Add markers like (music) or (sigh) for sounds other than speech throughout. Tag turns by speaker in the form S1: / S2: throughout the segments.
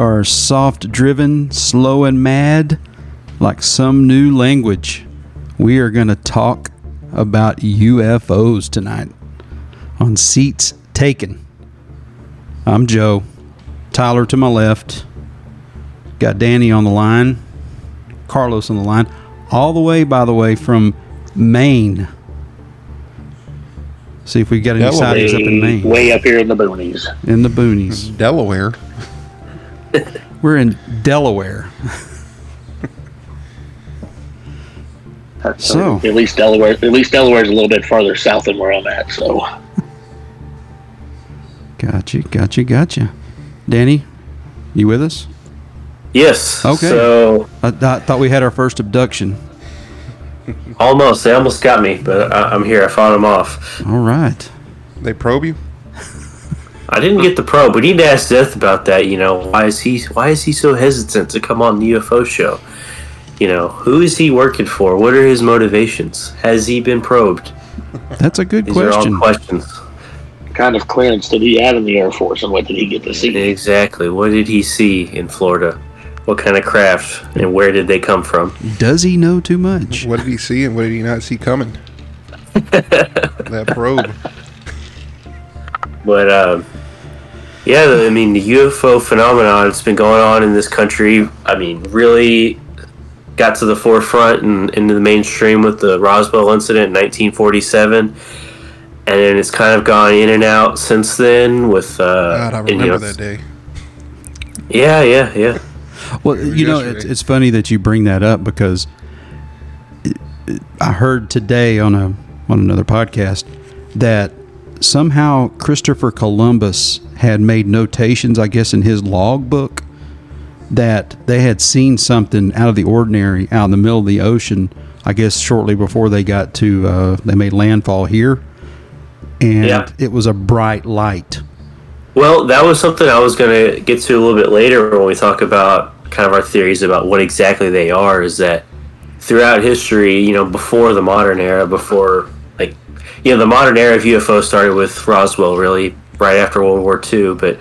S1: We are soft driven, slow and mad, like some new language. We are going to talk about UFOs tonight on Seats Taken. I'm Joe. Tyler to my left. Got Danny on the line. Carlos on the line. All the way, by the way, from Maine. See if we got any
S2: Delaware.
S1: sightings up in Maine.
S3: Way up here in the boonies.
S1: In the boonies.
S2: Delaware. (laughs)
S1: We're in Delaware. So.
S3: at least Delaware, at least Delaware's a little bit farther south than where I'm at. So
S1: Gotcha, gotcha, gotcha. Danny, you with us?
S4: Yes.
S1: Okay.
S4: So
S1: I, I thought we had our first abduction.
S4: almost, they almost got me, but I, I'm here. I fought them off.
S1: All right.
S2: They probe you?
S4: I didn't get the probe. We need to ask Death about that. You know, why is he why is he so hesitant to come on the UFO show? You know, who is he working for? What are his motivations? Has he been probed?
S1: That's a good
S4: These are all
S1: question.
S4: questions.
S3: what kind of clearance did he have in the Air Force, and what did he get to see?
S4: Exactly. What did he see in Florida? What kind of craft and where did they come from?
S1: Does he know too much?
S2: What did he see and what did he not see coming? (laughs) that probe.
S4: But um, yeah, I mean the UFO phenomenon it's been going on in this country. I mean, really got to the forefront and into the mainstream with the Roswell incident in 1947, and then it's kind of gone in and out since then. With uh,
S2: God, I
S4: and, you
S2: remember
S4: know,
S2: that day.
S4: Yeah, yeah, yeah.
S1: Well, you know, it's, it's funny that you bring that up because it- it- I heard today on a on another podcast that somehow Christopher Columbus had made notations, I guess, in his logbook that they had seen something out of the ordinary out in the middle of the ocean. I guess shortly before they got to uh, they made landfall here, and
S4: Yeah.
S1: it was a bright light.
S4: Well, that was something I was going to get to a little bit later when we talk about kind of our theories about what exactly they are. Is that throughout history, you know, before the modern era, before you know, the modern era of UFO started with Roswell, really right after World War II. But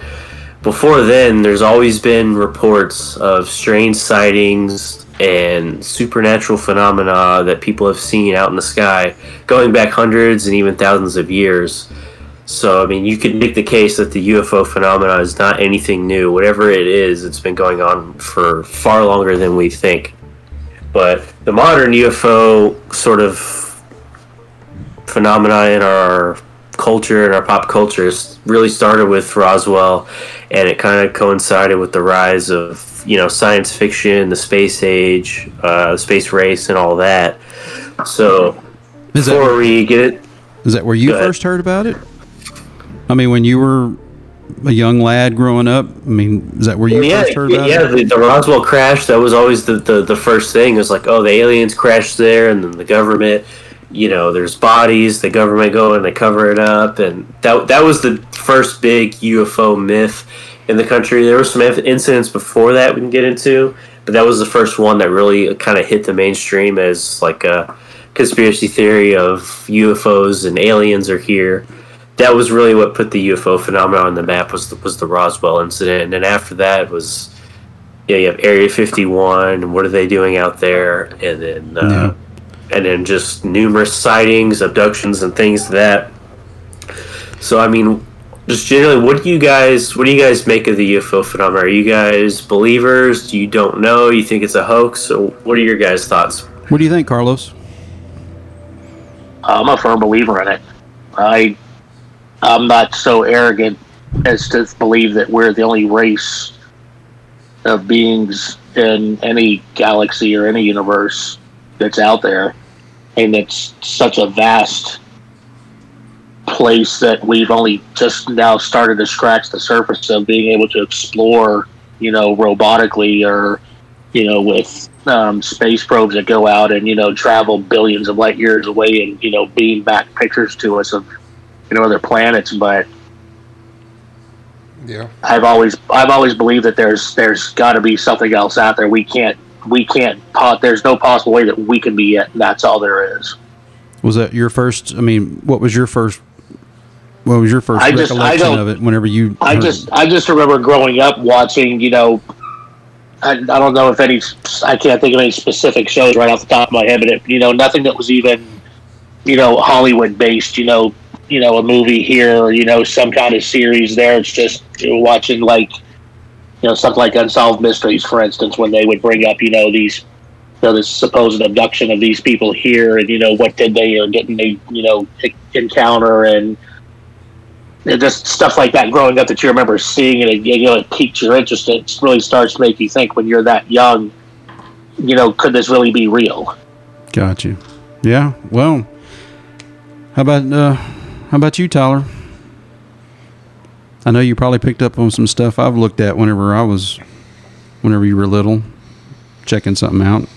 S4: before then, there's always been reports of strange sightings and supernatural phenomena that people have seen out in the sky, going back hundreds and even thousands of years. So, I mean, you could make the case that the UFO phenomena is not anything new. Whatever it is, it's been going on for far longer than we think. But the modern UFO sort of phenomena in our culture and our pop culture is- really started with Roswell, and it kind of coincided with the rise of you know science fiction, the space age, uh, space race, and all that. So
S1: Is that-
S4: before we get it,
S1: Is that where you first heard about it? I mean, when you were a young lad growing up. I mean, is that where you
S4: yeah,
S1: first heard about
S4: yeah,
S1: it?
S4: the, the Roswell crash. That was always the, the, the first thing. It was like, oh, the aliens crashed there, and then the government. You know, there's bodies. The government go and they cover it up, and that that was the first big UFO myth in the country. There were some incidents before that we can get into, but that was the first one that really kind of hit the mainstream as like a conspiracy theory of UFOs and aliens are here that was really what put the UFO phenomenon on the map was the, was the Roswell incident, and then after that was yeah you have Area 51 and what are they doing out there, and then uh, and then just numerous sightings, abductions, and things to that. So I mean, just generally, what do you guys what do you guys make of the UFO phenomenon? Are you guys believers? Do you don't know? You think it's a hoax? So what are your guys' thoughts?
S1: What do you think, Carlos?
S3: I'm a firm believer in it. I I'm not so arrogant as to believe that we're the only race of beings in any galaxy or any universe that's out there, and it's such a vast place that we've only just now started to scratch the surface of being able to explore, you know, robotically or you know, with um, space probes that go out and you know travel billions of light years away and you know beam back pictures to us of you know other planets. But
S2: Yeah.
S3: I've always I've always believed that there's there's got to be something else out there. We can't we can't po- there's no possible way that we can be it. And that's all there is.
S1: Was that your first? I mean, what was your first what was your first
S3: I just-
S1: recollection of it? Whenever you,
S3: I just
S1: it?
S3: I just remember growing up watching, you know, I, I don't know if any I can't think of any specific shows right off the top of my head, but it, you know, nothing that was even, you know, Hollywood based. You know, you know, a movie here, or, you know, some kind of series there. It's just you know, watching like, you know, stuff like Unsolved Mysteries, for instance, when they would bring up, you know, these. You know, this supposed abduction of these people here, and you know what did they or didn't they, you know, encounter, and just stuff like that growing up that you remember seeing and it, you know it piqued your interest it really starts to make you think when you're that young you know could this really be real
S1: got you. Yeah. Well, how about uh, how about you, Tyler? I know you probably picked up on some stuff I've looked at whenever I was, whenever you were little, checking something out.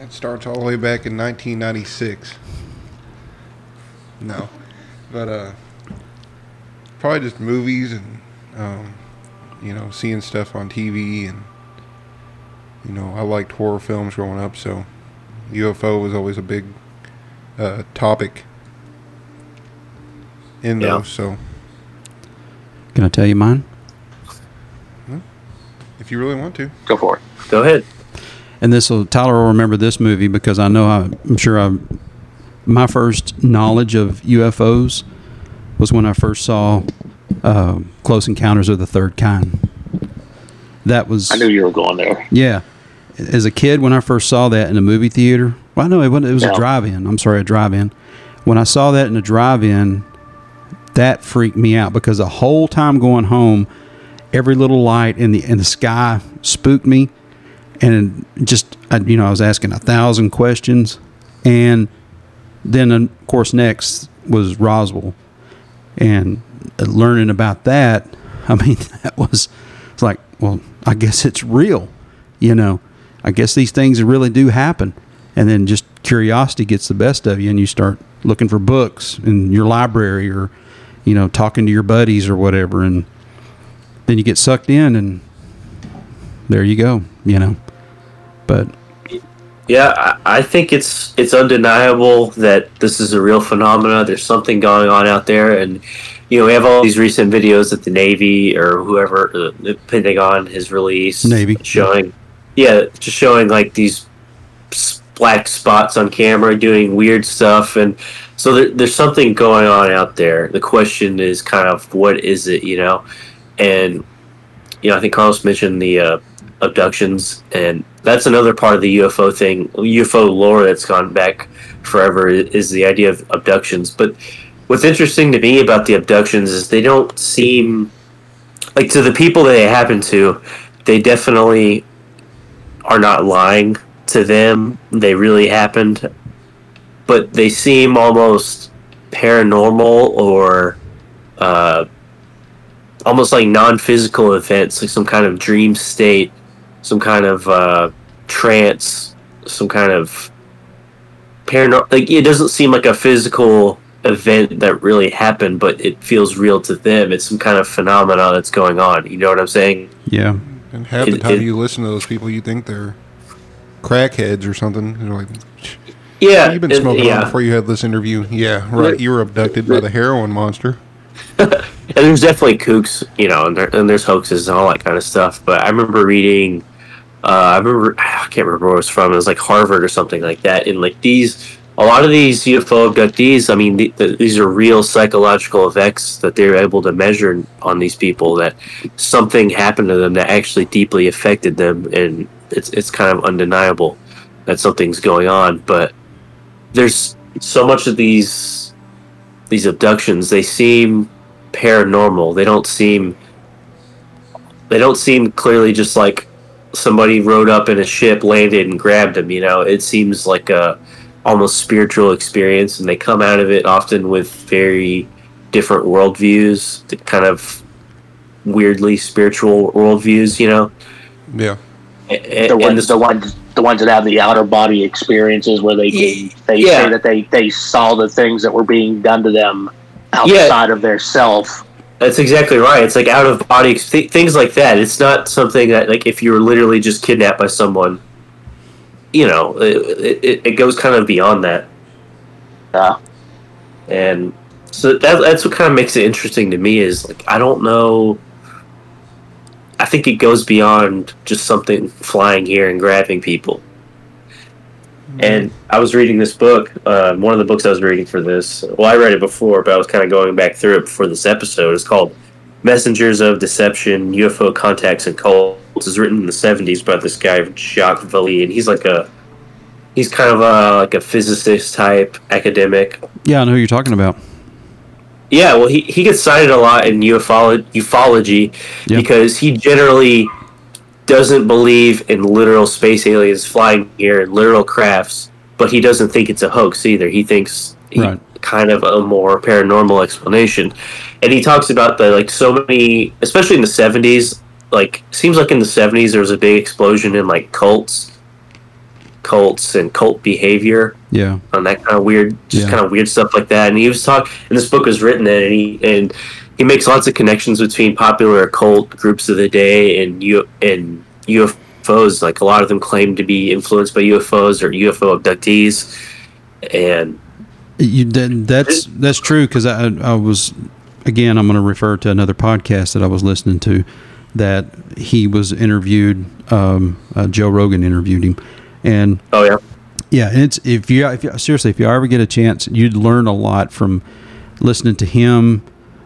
S2: It starts all the way back in 1996. No, but uh, probably just movies and um, you know seeing stuff on TV and you know I liked horror films growing up, so UFO was always a big uh, topic in
S4: Yeah.
S2: those. So
S1: Can I tell you mine?
S2: if you really want to,
S3: go for it
S4: Go ahead.
S1: And this will Tyler will remember this movie because I know I, I'm sure I my first knowledge of UFOs was when I first saw uh, Close Encounters of the Third Kind. That was
S3: i knew you were going there
S1: yeah. As a kid, when I first saw that in a movie theater, well, no, it, wasn't, it was
S3: Yeah.
S1: a drive-in. I'm sorry, a drive-in. When I saw that in a drive-in, that freaked me out because the whole time going home, every little light in the in the sky spooked me, and just I, you know I was asking a thousand questions, and then of course next was Roswell, and learning about that, (laughs) I mean that was it's like well I guess it's real, you know, I guess these things really do happen, and then just curiosity gets the best of you, and you start looking for books in your library or you know talking to your buddies or whatever, and then you get sucked in, and there you go, you know, but
S4: Yeah, I, think it's it's undeniable that this is a real phenomena. There's something going on out there, and you know we have all these recent videos that the Navy or whoever uh, the Pentagon has released,
S1: Navy.
S4: showing, yeah, just showing like these black spots on camera doing weird stuff, and so there, there's something going on out there. The question is kind of what is it, you know, and you know I think Carlos mentioned the uh, abductions, and that's another part of the UFO thing, UFO lore that's gone back forever is the idea of abductions. But what's interesting to me about the abductions is they don't seem like to the people that they happen to, they definitely are not lying to them. They really happened, but they seem almost paranormal or uh, almost like non-physical events, like some kind of dream state, some kind of uh, trance, some kind of paranormal. Like it doesn't seem like a physical event that really happened, but it feels real to them. It's some kind of phenomena that's going on. You know what I'm saying?
S1: yeah,
S2: and half the
S4: It-
S2: time
S4: it-
S2: you listen to those people, you think they're crackheads or something. You're like,
S4: Yeah,
S2: You've been
S4: it-
S2: smoking
S4: yeah.
S2: before you had this interview. Yeah, right. You were abducted by the heroin monster. (laughs)
S4: And there's definitely kooks, you know, and, there, and there's hoaxes and all that kind of stuff. But I remember reading, uh, I remember, (sighs) I can't remember where it was from. It was like Harvard or something like that. And like these, a lot of these UFO abductees, I mean, th- th- these are real psychological effects that they're able to measure on these people. That something happened to them that actually deeply affected them, and it's it's kind of undeniable that something's going on. But there's so much of these these abductions. They seem paranormal. They don't seem they don't seem clearly just like somebody rode up in a ship, landed and grabbed them, you know. It seems like a almost spiritual experience and they come out of it often with very different worldviews, kind of weirdly spiritual worldviews, you know.
S2: Yeah.
S4: A-
S3: the ones the ones the ones that have the outer body experiences where they can, they
S4: Yeah.
S3: say that they they saw the things that were being done to them outside of their self
S4: That's exactly right. It's like out of body th- things like that. It's not something that like if you were literally just kidnapped by someone, you know, it, it, it goes kind of beyond that.
S3: Yeah.
S4: And So that, that's what kind of makes it interesting to me is like I don't know. I think it goes beyond just something flying here and grabbing people. And I was reading this book. Uh, one of the books I was reading for this. Well, I read it before, but I was kind of going back through it before this episode. It's called "Messengers of Deception: UFO Contacts and Cults." It's written in the '70s by this guy Jacques Vallée, and he's like a he's kind of a like a physicist type academic.
S1: Yeah, I know who you're talking about.
S4: Yeah, well, he, he gets cited a lot in ufolo- ufology because he generally doesn't believe in literal space aliens flying here in literal crafts, but he doesn't think it's a hoax either. He thinks he,
S1: Right.
S4: kind of a more paranormal explanation, and he talks about the like so many, especially in the seventies. Like seems like in the seventies there was a big explosion in like cults, cults and cult behavior
S1: Yeah.
S4: on that kind of weird, just
S1: Yeah.
S4: kind of weird stuff like that. And he was talking, and this book was written then, and he and he makes lots of connections between popular occult groups of the day and U and UFOs. Like a lot of them claim to be influenced by UFOs or UFO abductees, and
S1: You, that, that's that's true because I I was again I'm going to refer to another podcast that I was listening to that he was interviewed um, uh, Joe Rogan interviewed him and
S4: oh yeah,
S1: yeah and it's if you if you seriously if you ever get a chance you'd learn a lot from listening to him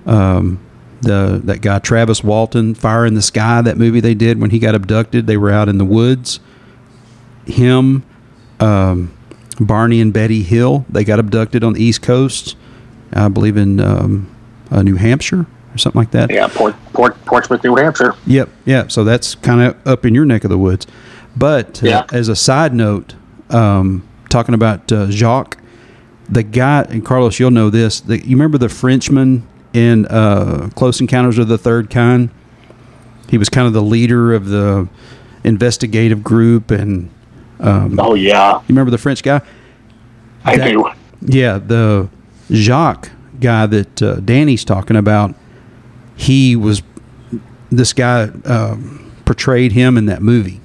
S1: um, the that guy Travis Walton Fire in the Sky that movie they did when he got abducted they were out in the woods him um, Barney and Betty Hill. They got abducted on the East Coast, I believe in um, uh, New Hampshire or something like that.
S3: Yeah, Port, Port, Portsmouth, New Hampshire.
S1: Yep, yeah. So that's kind of up in your neck of the woods. But uh,
S3: Yeah.
S1: as a side note, um, talking about uh, Jacques, the guy, and Carlos, you'll know this. The, you remember the Frenchman in uh, Close Encounters of the Third Kind? He was kind of the leader of the investigative group, and um,
S3: Oh yeah,
S1: you remember the French guy?
S3: I
S1: That-
S3: do.
S1: Yeah, the Jacques guy that uh, Danny's talking about, he was this guy um, portrayed him in that movie.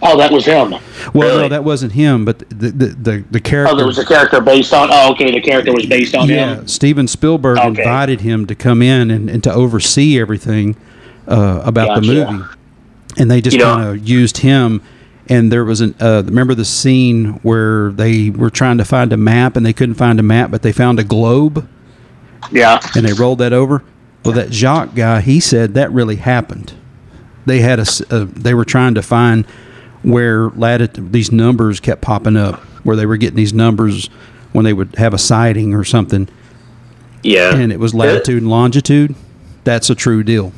S3: Oh, that was him.
S1: Well, no, that wasn't him, but the the the, the character.
S3: Oh, there was a character based on. Oh, okay, the character was based on him.
S1: yeah,
S3: him.
S1: Steven Spielberg
S3: Okay.
S1: invited him to come in and, and to oversee everything uh, about the movie, and they just
S4: You know-
S1: kind of used him. And there was an uh, remember the scene where they were trying to find a map and they couldn't find a map, but they found a globe.
S3: Yeah.
S1: and they rolled that over. Well, that Jacques guy, he said that really happened. They had a uh, they were trying to find where latitude these numbers kept popping up, where they were getting these numbers when they would have a sighting or something,
S4: yeah.
S1: and it was latitude and longitude. That's a true deal.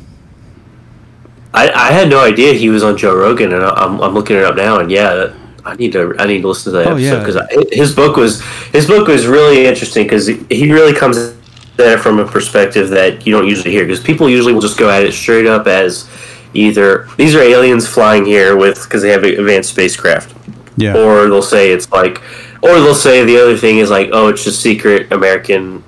S4: I, I had no idea he was on Joe Rogan, and I'm, I'm looking it up now, and yeah, I need to I need to listen to that
S1: Oh,
S4: episode because his book was his book was really interesting because he really comes at it from a perspective that you don't usually hear because people usually will just go at it straight up as either these are aliens flying here with because they have advanced spacecraft,
S1: Yeah,
S4: or they'll say it's like, or they'll say the other thing is like, oh, it's just secret American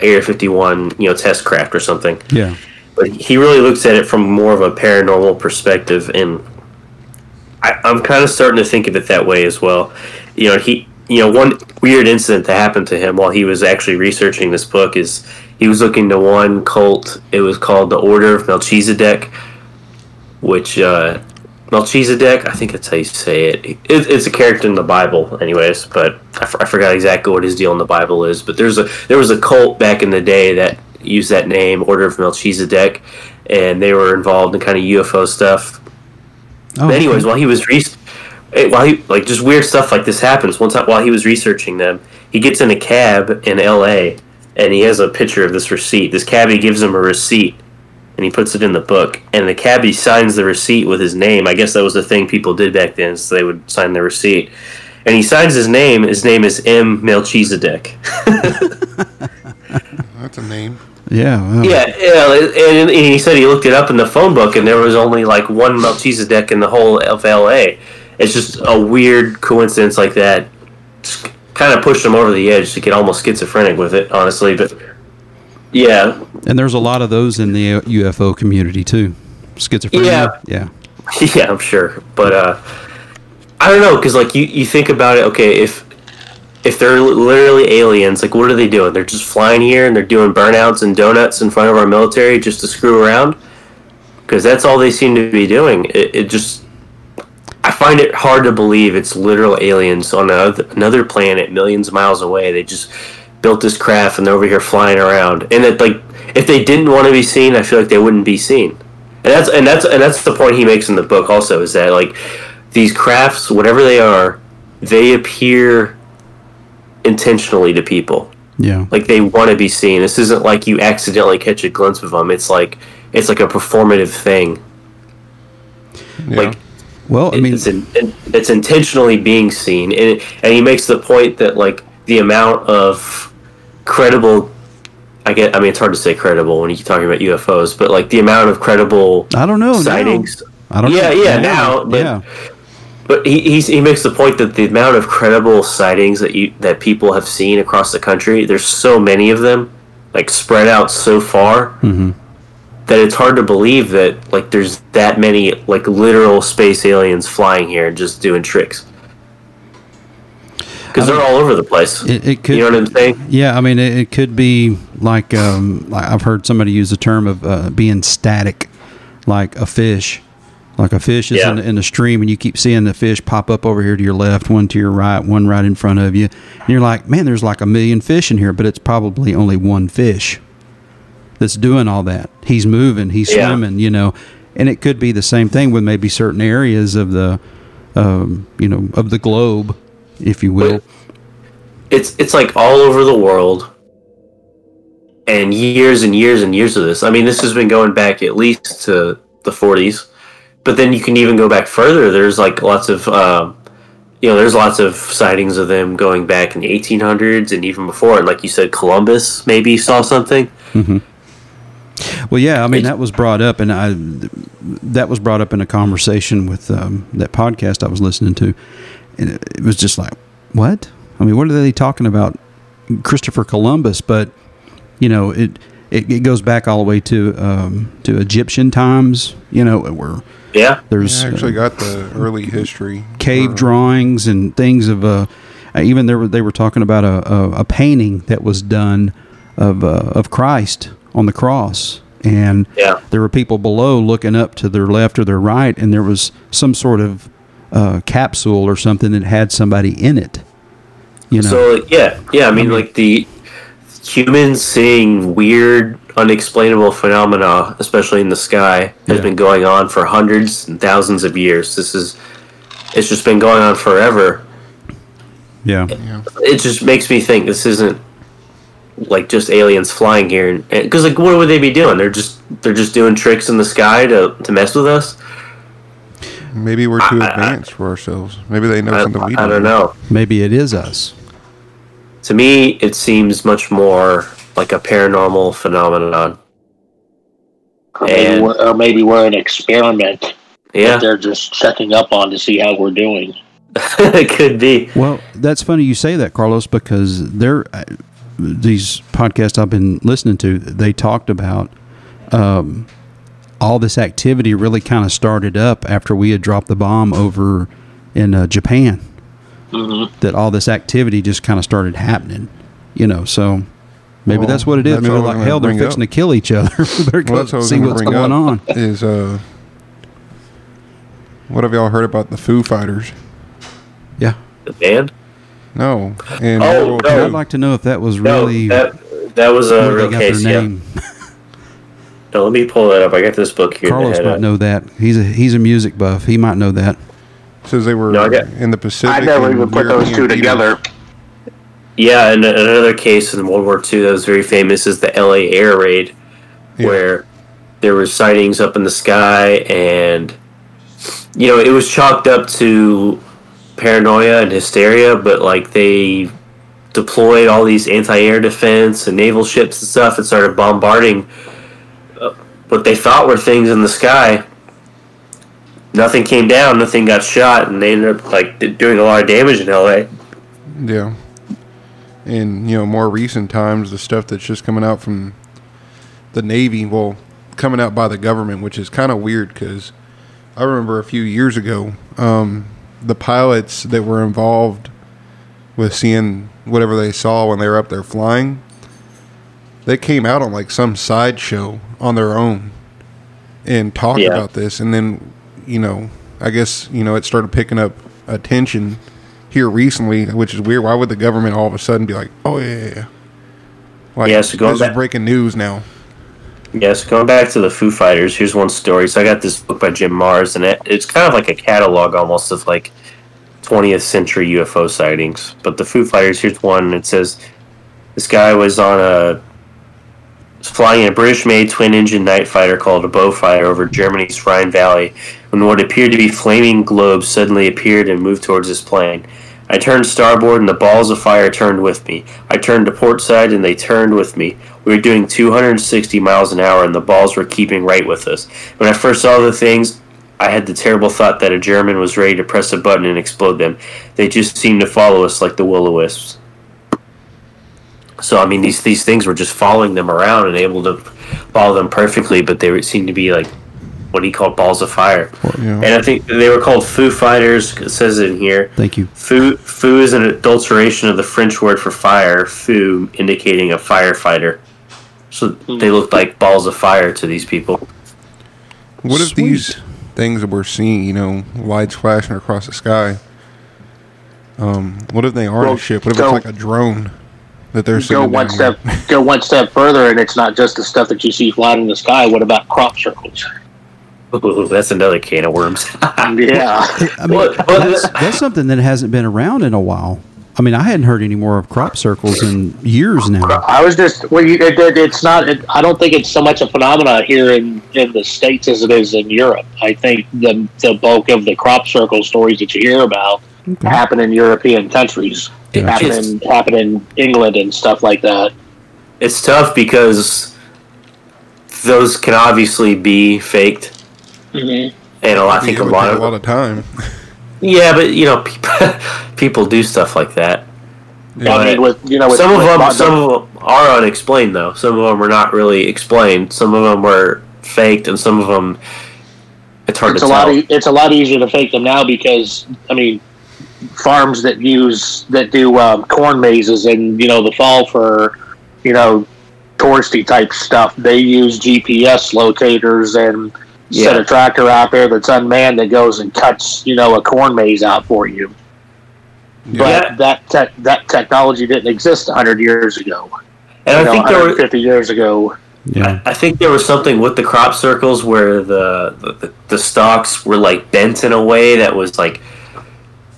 S4: Area 51, you know, test craft or something.
S1: Yeah,
S4: but he really looks at it from more of a paranormal perspective and I, i'm kind of starting to think of it that way as well. You know he you know one weird incident that happened to him while he was actually researching this book is he was looking to one cult. It was called the order of melchizedek which uh melchizedek i think that's how you say it. it it's a character in the bible anyways but I, f- I forgot exactly what his deal in the bible is but there's a there was a cult back in the day that used that name order of melchizedek and they were involved in kind of ufo stuff
S1: Oh,
S4: anyways,
S1: okay.
S4: while he was re- eh, while he like just weird stuff like this happens. One time while he was researching them, he gets in a cab in L.A. and he has a picture of this receipt. This cabbie gives him a receipt, and he puts it in the book. And the cabbie signs the receipt with his name. I guess that was the thing people did back then, so they would sign the receipt. And he signs his name. His name is M. Melchizedek. (laughs)
S2: That's a name.
S1: yeah, well,
S4: Yeah, yeah, and, and he said he looked it up in the phone book, and there was only like one Melchizedek in the whole of LA. It's just a weird coincidence like that. Kind of pushed him over the edge to get almost schizophrenic with it, honestly. But yeah,
S1: And there's a lot of those in the UFO community too. Schizophrenia.
S4: Yeah.
S1: yeah, (laughs)
S4: yeah, I'm sure. But uh, I don't know, because like you, you think about it. Okay, if if they're literally aliens, like what are they doing? They're just flying here and they're doing burnouts and donuts in front of our military just to screw around. Because that's all they seem to be doing. It, it just, I find it hard to believe it's literal aliens on another, another planet, millions of miles away. They just built this craft and they're over here flying around. And it like, if they didn't want to be seen, I feel like they wouldn't be seen. And that's and that's and that's the point he makes in the book. Also, is that like these crafts, whatever they are, they appear intentionally to people.
S1: Yeah.
S4: Like they want to be seen. This isn't like you accidentally catch a glimpse of them. It's like it's like a performative thing.
S2: Yeah.
S4: Like
S1: Well, I mean,
S4: it's in, it's intentionally being seen, and and he makes the point that like the amount of credible. I get. I mean, it's hard to say credible when you're talking about UFOs, but like the amount of credible
S1: I don't know. now.
S4: sightings.
S1: I don't
S4: Yeah,
S1: know.
S4: yeah, yeah, now, but-
S1: yeah.
S4: But he he's, he makes the point that the amount of credible sightings that you that people have seen across the country, there's so many of them, like spread out so far,
S1: Mhm.
S4: that it's hard to believe that like there's that many like literal space aliens flying here and just doing tricks. Because they're all over the place.
S1: It, it could.
S4: you know what I'm saying?
S1: Yeah, I mean, it, it could be like, um, like I've heard somebody use the term of uh, being static, like a fish. Like a fish is
S4: Yeah.
S1: in, in the stream, and you keep seeing the fish pop up over here to your left, one to your right, one right in front of you. And you're like, man, there's like a million fish in here, but it's probably only one fish that's doing all that. He's moving, he's
S4: Yeah.
S1: swimming, you know. And it could be the same thing with maybe certain areas of the, um, you know, of the globe, if you will.
S4: it's it's like all over the world and years and years and years of this. I mean this has been going back at least to the 40s but then you can even go back further. There's like lots of um, you know there's lots of sightings of them going back in the 1800s and even before. And like you said columbus maybe saw something.
S1: Well, yeah, I mean that was brought up, and I that was brought up in a conversation with um, that podcast I was listening to, and it, it was just like, what? I mean, what are they talking about? Christopher Columbus, but you know, it it, it goes back all the way to um, to Egyptian times. You know, where
S4: yeah
S1: there's
S2: I actually
S1: uh,
S2: got the early history.
S1: cave
S2: uh,
S1: drawings and things of uh, uh, even there were, they were talking about a, a, a painting that was done of uh, of Christ on the cross and
S4: Yeah.
S1: there were people below looking up to their left or their right and there was some sort of uh, capsule or something that had somebody in it you know
S4: So yeah, yeah. I mean, like the humans seeing weird, unexplainable phenomena, especially in the sky, has
S1: Yeah.
S4: been going on for hundreds and thousands of years. This is, it's just been going on forever.
S1: yeah
S2: Yeah.
S4: It just makes me think this isn't like just aliens flying here, because like what would they be doing? They're just they're just doing tricks in the sky to to mess with us.
S2: Maybe we're too
S4: I- I-
S2: advanced for ourselves. Maybe they know
S4: I,
S2: something we don't
S4: I don't know.
S1: maybe it is us
S4: To me, it seems much more like a paranormal phenomenon.
S3: Or maybe,
S4: And-
S3: we're, or maybe we're an experiment
S4: Yeah.
S3: that they're just checking up on to see how we're doing. (laughs)
S4: it could be.
S1: Well, that's funny you say that, Carlos, because they're uh, these podcasts I've been listening to. They talked about um, all this activity really kind of started up after we had dropped the bomb over in uh, Japan.
S3: Mm-hmm.
S1: That all this activity just kind of started happening, you know. So maybe
S2: Well,
S1: that's what it is.
S2: that's
S1: They're
S2: what I was
S1: like hell. They're fixing
S2: up.
S1: to kill each other. (laughs) They're
S2: Well,
S1: going
S2: that's what
S1: to see what's going
S2: up
S1: on.
S2: Is uh, what have y'all heard about the Foo Fighters?
S1: Yeah,
S4: The band?
S2: No, in
S4: Oh, no.
S1: I'd like to know if that was
S4: No,
S1: really
S4: that that was a real
S1: they got
S4: case.
S1: their
S4: Yeah. (laughs)
S1: name.
S4: No, let me pull that up. I got this book here.
S1: Carlos
S4: that had
S1: might
S4: a-
S1: know that. He's a he's a music buff. He might know that.
S2: says they were
S4: No, got-
S2: in the Pacific.
S3: I never even put those two
S2: European
S3: together.
S4: Yeah, and another case in World War II that was very famous is the L.A. air raid,
S2: Yeah.
S4: where there were sightings up in the sky, and you know it was chalked up to paranoia and hysteria, but like they deployed all these anti-air defense and naval ships and stuff, and started bombarding what they thought were things in the sky. Nothing came down, nothing got shot, and they ended up like doing a lot of damage in L.A.
S2: Yeah. In you know more recent times, the stuff that's just coming out from the Navy, well, coming out by the government, which is kind of weird because I remember a few years ago, um, the pilots that were involved with seeing whatever they saw when they were up there flying. They came out on like some sideshow on their own and talked
S4: Yeah.
S2: about this, and then you know, I guess you know it started picking up attention here recently, which is weird. Why would the government all of a sudden be like, "Oh yeah, yeah, yeah. like
S4: Yeah, so going
S2: this is
S4: back-
S2: breaking news now"?
S4: Yes, going back to the Foo Fighters, here's one story. So I got this book by Jim Marrs, and it, it's kind of like a catalog almost of like 20th century UFO sightings. But the Foo Fighters, here's one. It says this guy was on a flying a British-made twin-engine night fighter called a Beaufighter over Germany's Rhine Valley when what appeared to be flaming globes suddenly appeared and moved towards his plane. I turned starboard and the balls of fire turned with me. I turned to port side and they turned with me. We were doing 260 miles an hour and the balls were keeping right with us. When I first saw the things, I had the terrible thought that a German was ready to press a button and explode them. They just seemed to follow us like the will-o-wisps. So I mean, these these things were just following them around and able to follow them perfectly, but they seemed to be like what he called balls of fire.
S2: Yeah.
S4: And I think they were called Foo Fighters. It says it in here.
S1: Thank you.
S4: Foo, foo is an adulteration of the French word for fire, foo indicating a firefighter. So they looked like balls of fire to these people.
S2: What if
S1: Sweet.
S2: these things that we're seeing, you know, lights flashing across the sky? Um, what if they aren't
S3: Well,
S2: a ship? What if
S3: go-
S2: it's like a drone that they're
S3: go
S2: sending
S3: one step
S2: there?
S3: go one step further and it's not just the stuff that you see flying in the sky what about crop circles
S4: Ooh, that's another can of worms. (laughs)
S3: yeah
S1: I mean,
S4: Well, well,
S1: that's, that's something that hasn't been around in a while. I mean, I hadn't heard any more of crop circles in years now.
S3: i was just well you, it, it, it's not it, i don't think it's so much a phenomenon here in in the states as it is in europe i think the the bulk of the crop circle stories that you hear about
S1: Okay.
S3: happen in european countries
S1: Gotcha.
S3: happen in happen in england and stuff like that
S4: it's tough because those can obviously be faked,
S3: mm-hmm.
S4: and a lot, I think
S2: Yeah,
S4: a lot of
S2: a lot of time.
S4: yeah, but you know, people, (laughs) people do stuff like that.
S3: i mean with you know with,
S4: some of
S3: with
S4: them,
S3: modern-
S4: some of them are unexplained though. Some of them are not really explained. Some of them were faked, and some of them it's hard
S3: it's
S4: to
S3: a
S4: tell.
S3: lot. E- it's a lot easier to fake them now because I mean, farms that use that do um, corn mazes in you know the fall for you know touristy type stuff. They use GPS locators and set a tractor out there that's unmanned that goes and cuts you know a corn maze out for you. But
S4: Yeah.
S3: that tech that technology didn't exist hundred years ago.
S4: and I
S3: know,
S4: think there were
S3: 50 years ago.
S1: Yeah.
S4: I think there was something with the crop circles where the, the the stalks were like bent in a way that was like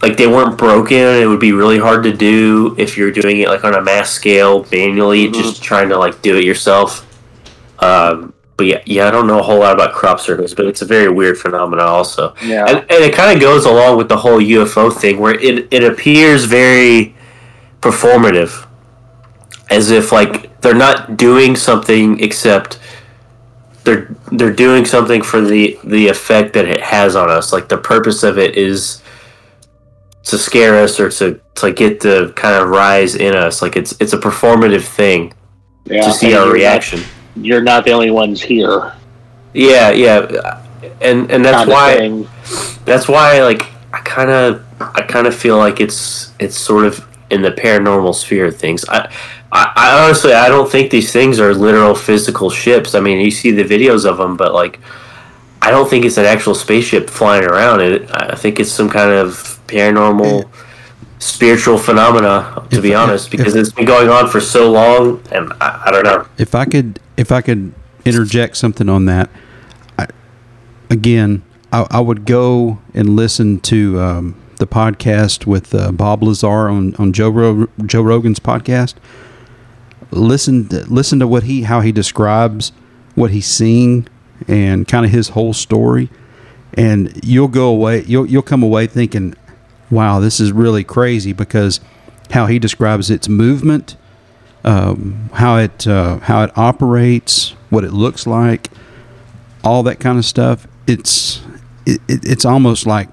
S4: like they weren't broken. It would be really hard to do if you're doing it like on a mass scale manually, just trying to like do it yourself. Um, but yeah, yeah, I don't know a whole lot about crop circles, but it's a very weird phenomenon also.
S3: Yeah.
S4: And, and it kind of goes along with the whole UFO thing where it, it appears very performative. As if like they're not doing something except they're they're doing something for the the effect that it has on us. Like the purpose of it is to scare us or to to get the kind of rise in us. Like it's it's a performative thing
S3: yeah.
S4: to see our
S3: you're not-
S4: reaction.
S3: You're not the only ones here.
S4: Yeah, yeah. And and that's
S3: kind
S4: why that's why like I kind of I kind of feel like it's it's sort of in the paranormal sphere of things. I, I I honestly I don't think these things are literal physical ships. I mean, you see the videos of them, but like I don't think it's an actual spaceship flying around. It I think it's some kind of paranormal spiritual phenomena to
S1: If-
S4: be honest because
S1: if-
S4: it's been going on for so long and I, I don't know.
S1: If I could, if I could interject something on that, I, again, I, I would go and listen to um, the podcast with uh, Bob Lazar on on Joe Ro- Joe Rogan's podcast. Listen, to, listen to what he how he describes what he's seeing and kind of his whole story, and you'll go away. You'll you'll come away thinking, "Wow, this is really crazy," because how he describes its movement um, how it uh, how it operates, what it looks like, all that kind of stuff. It's it, it, it's almost like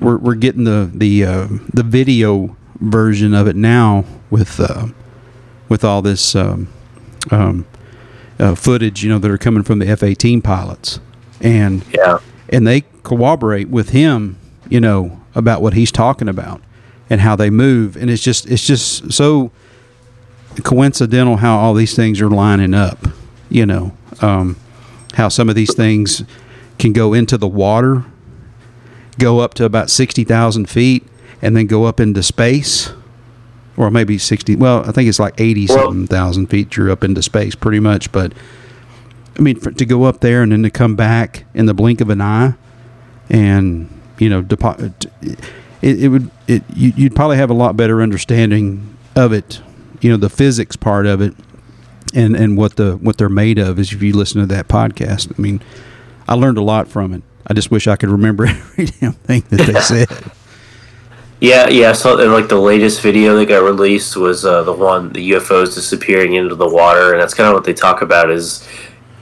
S1: we're, we're getting the the uh, the video version of it now with uh, with all this um, um, uh, footage, you know, that are coming from the F eighteen pilots, and
S4: Yeah.
S1: and they corroborate with him, you know, about what he's talking about. and how they move, and it's just it's just so coincidental how all these things are lining up. You know, um, how some of these things can go into the water, go up to about sixty thousand feet, and then go up into space, or maybe sixty. Well, I think it's like eighty something thousand feet drew up into space, pretty much. But I mean, for, to go up there and then to come back in the blink of an eye, and you know, depo- it, it would it you, you'd probably have a lot better understanding of it. You know, the physics part of it, and and what the what they're made of is if you listen to that podcast. I mean, I learned a lot from it. I just wish I could remember (laughs) every damn thing that they said. (laughs)
S4: Yeah, yeah. So and like the latest video that got released was uh, the one the UFOs disappearing into the water, and that's kind of what they talk about. Is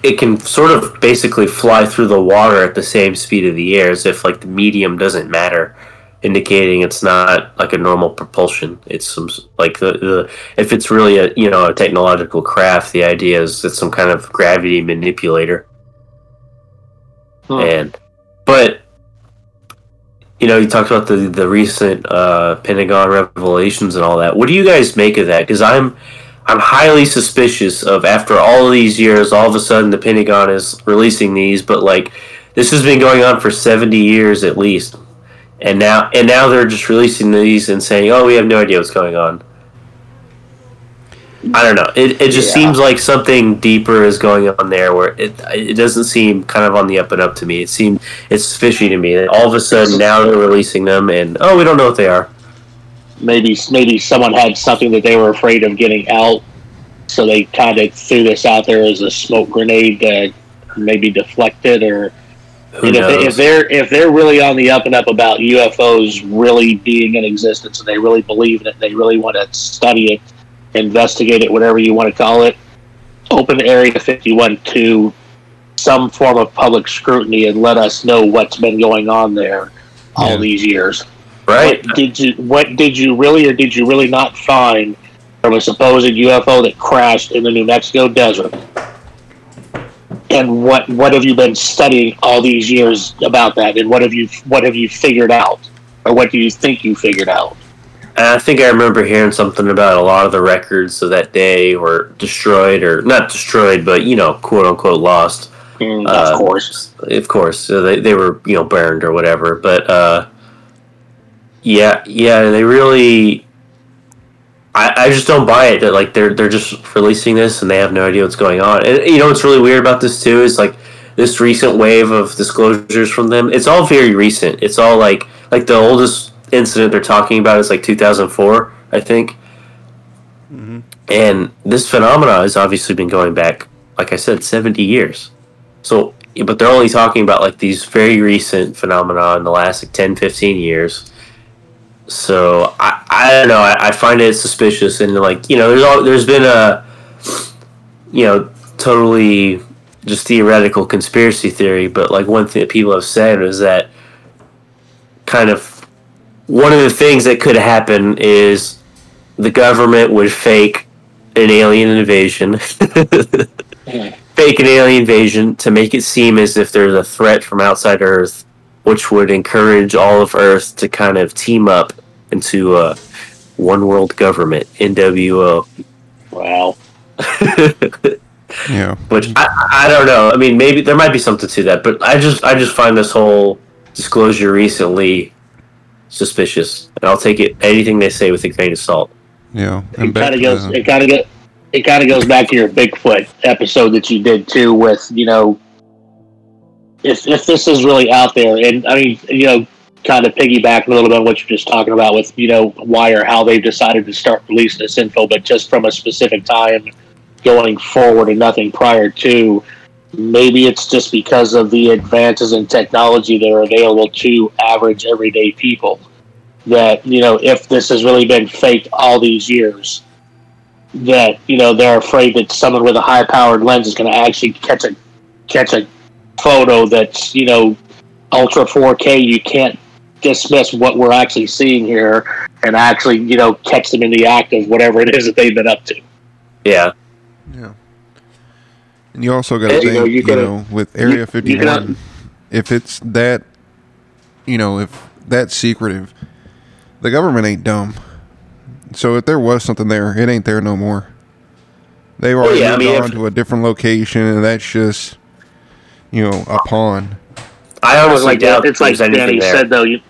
S4: it can sort of basically fly through the water at the same speed of the air, as if like the medium doesn't matter, indicating it's not like a normal propulsion. It's some like the, the if it's really a you know a technological craft, the idea is it's some kind of gravity manipulator.
S3: Hmm.
S4: And but you know, you talked about the the recent uh, Pentagon revelations and all that. What do you guys make of that? Because I'm I'm highly suspicious of after all of these years, all of a sudden the Pentagon is releasing these, but like this has been going on for 70 years at least, and now and now they're just releasing these and saying, "Oh, we have no idea what's going on." I don't know. It, it just
S3: Yeah.
S4: seems like something deeper is going on there, where it it doesn't seem kind of on the up and up to me. It seemed it's fishy to me that all of a sudden now they're releasing them, and oh, we don't know what they are.
S3: Maybe maybe someone had something that they were afraid of getting out, so they kind of threw this out there as a smoke grenade to maybe deflect it, or if, they, if they're if they're really on the up and up about UFOs really being in existence, and they really believe in it, they really want to study it, investigate it, whatever you want to call it, open Area 51 to some form of public scrutiny and let us know what's been going on there all
S1: Yeah.
S3: these years.
S4: Right?
S3: What did you what did you really or did you really not find from a supposed UFO that crashed in the New Mexico desert? And what what have you been studying all these years about that? And what have you what have you figured out? Or what do you think you figured out?
S4: And I think I remember hearing something about a lot of the records of that day were destroyed, or not destroyed, but you know, quote unquote, lost.
S3: Mm,
S4: Uh,
S3: of course.
S4: Of course, so they they were you know burned or whatever. But uh, yeah, yeah, they really. I, I just don't buy it that like they're they're just releasing this and they have no idea what's going on. And you know what's really weird about this too is like this recent wave of disclosures from them. It's all very recent. It's all like like the oldest incident they're talking about is like 2004, I think. Mm-hmm. And this phenomena has obviously been going back, like I said, 70 years. So, but they're only talking about like these very recent phenomena in the last like 10, 15 years. So I, I don't know. I, I find it suspicious, and like you know, there's all there's been a, you know, totally just theoretical conspiracy theory. But like one thing that people have said is that kind of one of the things that could happen is the government would fake an alien invasion. (laughs) Mm. fake an alien invasion to make it seem as if there's a threat from outside Earth, which would encourage all of Earth to kind of team up into a one world government, NWO.
S3: Wow. (laughs)
S2: Yeah.
S4: Which I, I don't know. I mean, maybe there might be something to that, but I just I just find this whole disclosure recently suspicious, and I'll take it anything they say with a grain of salt.
S2: Yeah.
S3: It
S2: And back
S3: kind of goes.
S2: the-
S3: It kind of go. It kind of goes back to your Bigfoot episode that you did too, with you know, if if this is really out there, and I mean, you know, kind of piggyback a little bit on what you're just talking about with you know why or how they've decided to start releasing this info, but just from a specific time going forward and nothing prior to. Maybe it's just because of the advances in technology that are available to average everyday people. That you know, if this has really been faked all these years, that you know they're afraid that someone with a high powered lens is going to actually catch a catch a photo that's you know ultra 4K. You can't dismiss what we're actually seeing here and actually you know catch them in the act of whatever it is that they've been up to.
S4: Yeah,
S2: Yeah. And you also got to
S3: And, you
S2: think,
S3: know,
S2: you,
S3: you gotta-
S2: know, with Area 51,
S3: gotta-
S2: if it's that, you know, if that's secretive, the government ain't dumb. So if there was something there, it ain't there no more. They've already
S4: yeah, I mean,
S2: on
S4: if-
S2: to a different location, and that's just, you know, a pawn.
S4: I
S3: It's
S4: honestly
S3: like
S4: doubt
S3: it's like
S4: there's anything
S3: Danny
S4: there.
S3: said though. You,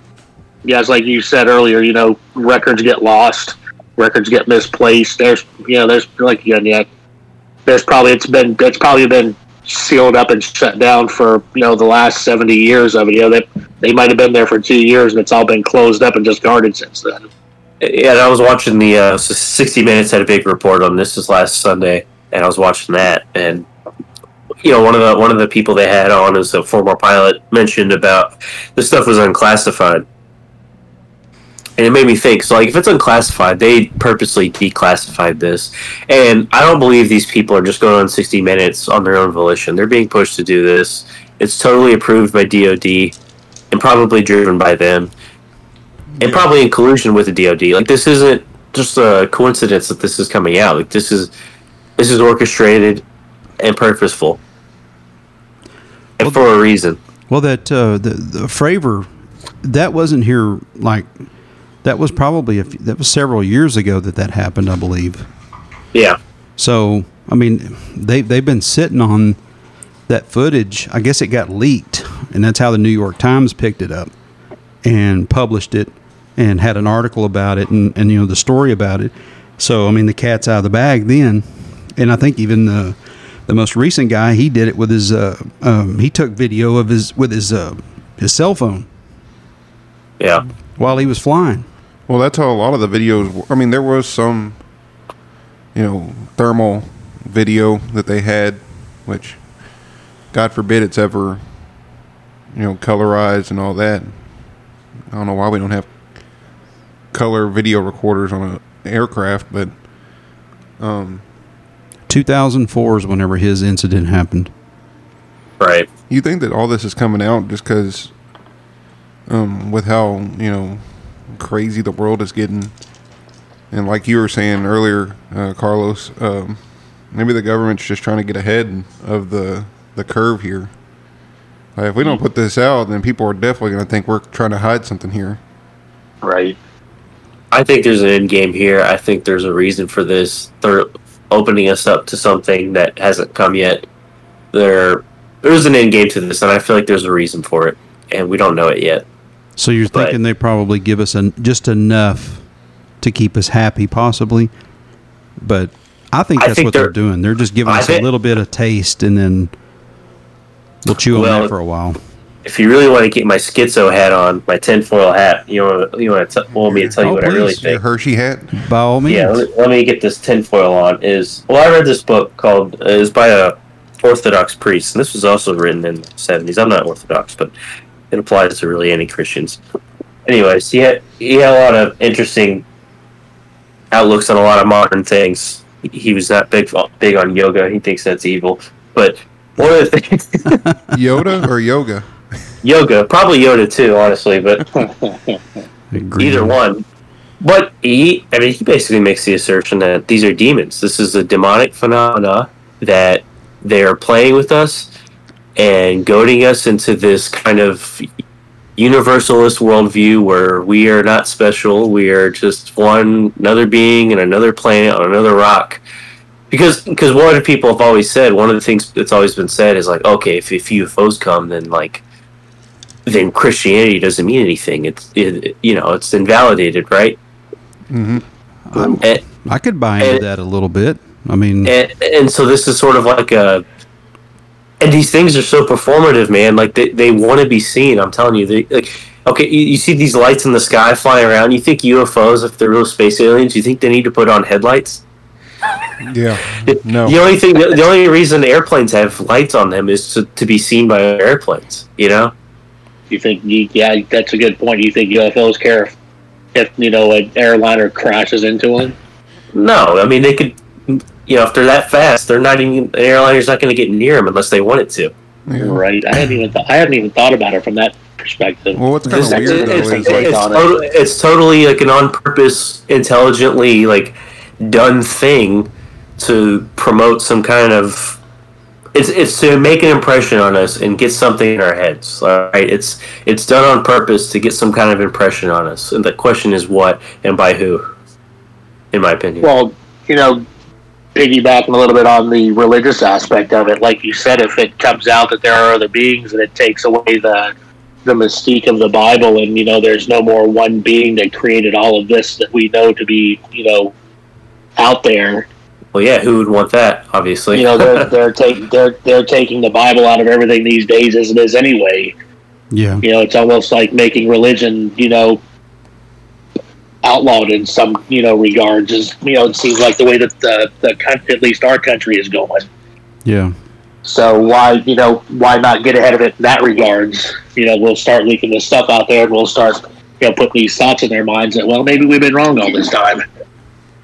S3: yeah, it's like you said earlier. You know, records get lost, records get misplaced. There's you know, there's like again, yeah, there's probably it's been it's probably been sealed up and shut down for you know the last seventy years of it. You know, they they might have been there for two years and it's all been closed up and just guarded since then.
S4: Yeah, and I was watching the uh, 60 Minutes had a big report on this this last Sunday, and I was watching that, and you know one of the one of the people they had on as a former pilot mentioned about this stuff was unclassified, and it made me think. So, like, if it's unclassified, they purposely declassified this, and I don't believe these people are just going on 60 Minutes on their own volition. They're being pushed to do this. It's totally approved by DoD, and probably driven by them and probably in collusion with the DoD. Like this isn't just a coincidence that this is coming out. Like this is this is orchestrated and purposeful, and for a reason.
S1: Well, that uh, the the Fravor, that wasn't here like that was probably a few, that was several years ago that that happened, I believe.
S4: Yeah,
S1: So I mean, they they've been sitting on that footage. I guess it got leaked, and that's how the New York Times picked it up and published it and had an article about it and, and you know the story about it. So I mean, the cat's out of the bag then, and I think even the the most recent guy he did it with his uh, um, he took video of his with his uh, his cell phone
S4: yeah,
S1: while he was flying.
S2: Well, that's how a lot of the videos. were- I mean, there was some, you know, thermal video that they had, which, God forbid, it's ever, you know, colorized and all that. I don't know why we don't have color video recorders on an aircraft, but
S1: 2004 is whenever his incident happened.
S4: right.
S2: you think that all this is coming out just because, um, with how you know crazy the world is getting, and like you were saying earlier, uh, Carlos, um, maybe the government's just trying to get ahead of the the curve here. Like, if we don't put this out, then people are definitely going to think we're trying to hide something here.
S3: Right.
S4: I think there's an end game here. I think there's a reason for this. They're opening us up to something that hasn't come yet. There, there's an end game to this, and I feel like there's a reason for it, and we don't know it yet.
S1: So you're
S4: Right.
S1: thinking they probably give us an, just enough to keep us happy, possibly. But I think
S4: I
S1: that's
S4: think
S1: what they're,
S4: they're-
S1: doing. They're just giving
S4: I
S1: us
S4: think-
S1: a little bit of taste, and then we'll chew on
S4: Well,
S1: that for a while.
S4: If you really want to get my schizo hat on, my tinfoil hat, you want you want to t- want me to tell you
S1: Oh,
S4: what I really
S1: please.
S2: Your
S4: think.
S2: Hershey hat.
S1: By all means.
S4: Yeah, let, let me get this tinfoil on. Is well, I read this book called uh, is by a Orthodox priest, and this was also written in the seventies. I'm not Orthodox, but it applies to really any Christians. Anyways, he had he had a lot of interesting outlooks on a lot of modern things. He- He was not big big on yoga. He thinks that's evil, but one of the things (laughs)
S2: Yoda or yoga?
S4: Yoga, probably Yoda too, honestly, but (laughs) either one. But he, I mean, he basically makes the assertion that these are demons. This is a demonic phenomena that they are playing with us and goading us into this kind of universalist worldview where we are not special. We are just one another being in another planet on another rock. Because because one of people have always said one of the things that's always been said is like okay if, if UFOs come then like then Christianity doesn't mean anything. It's it, you know it's invalidated, right? Mm-hmm.
S1: I'm-
S4: And,
S1: I could buy into
S4: and-
S1: that a little bit. I mean,
S4: and and so this is sort of like a and these things are so performative, man. Like they, they want to be seen. I'm telling you, they like okay. You, you see these lights in the sky flying around. You think UFOs, if they're real space aliens, you think they need to put on headlights?
S2: Yeah. No.
S4: The only thing, the, the only reason airplanes have lights on them is to, to be seen by airplanes. You know.
S3: You think? Yeah, that's a good point. You think UFOs care if, if you know an airliner crashes into them?
S4: No, I mean they could. You know, if they're that fast, they're not even. An airliner's not going to get near them unless they want it to.
S2: Yeah.
S3: Right. I hadn't even th- I hadn't even thought about it from that perspective.
S2: Well, what's kind of
S4: This-
S2: weird though
S4: it's,
S2: is
S4: it's,
S2: like
S3: it's- on it.
S4: it's totally like an on purpose, intelligently like done thing to promote some kind of it's it's to make an impression on us and get something in our heads. Right, it's it's done on purpose to get some kind of impression on us. And the question is what and by who. In my opinion.
S3: Well, you know, piggybacking a little bit on the religious aspect of it, like you said, if it comes out that there are other beings and it takes away the the mystique of the Bible, and you know, there's no more one being that created all of this that we know to be, you know, out there.
S4: Well, yeah, who would want that? Obviously,
S3: You know, they're (laughs) they're taking they're they're taking the Bible out of everything these days as it is anyway.
S1: Yeah.
S3: You know, it's almost like making religion, you know, outlawed in some, you know, regards. Is you know, it seems like the way that the the country, at least our country, is going.
S1: Yeah.
S3: So why, you know, why not get ahead of it in that regards? You know, we'll start leaking this stuff out there, and we'll start, you know, putting these thoughts in their minds that, well, maybe we've been wrong all this time.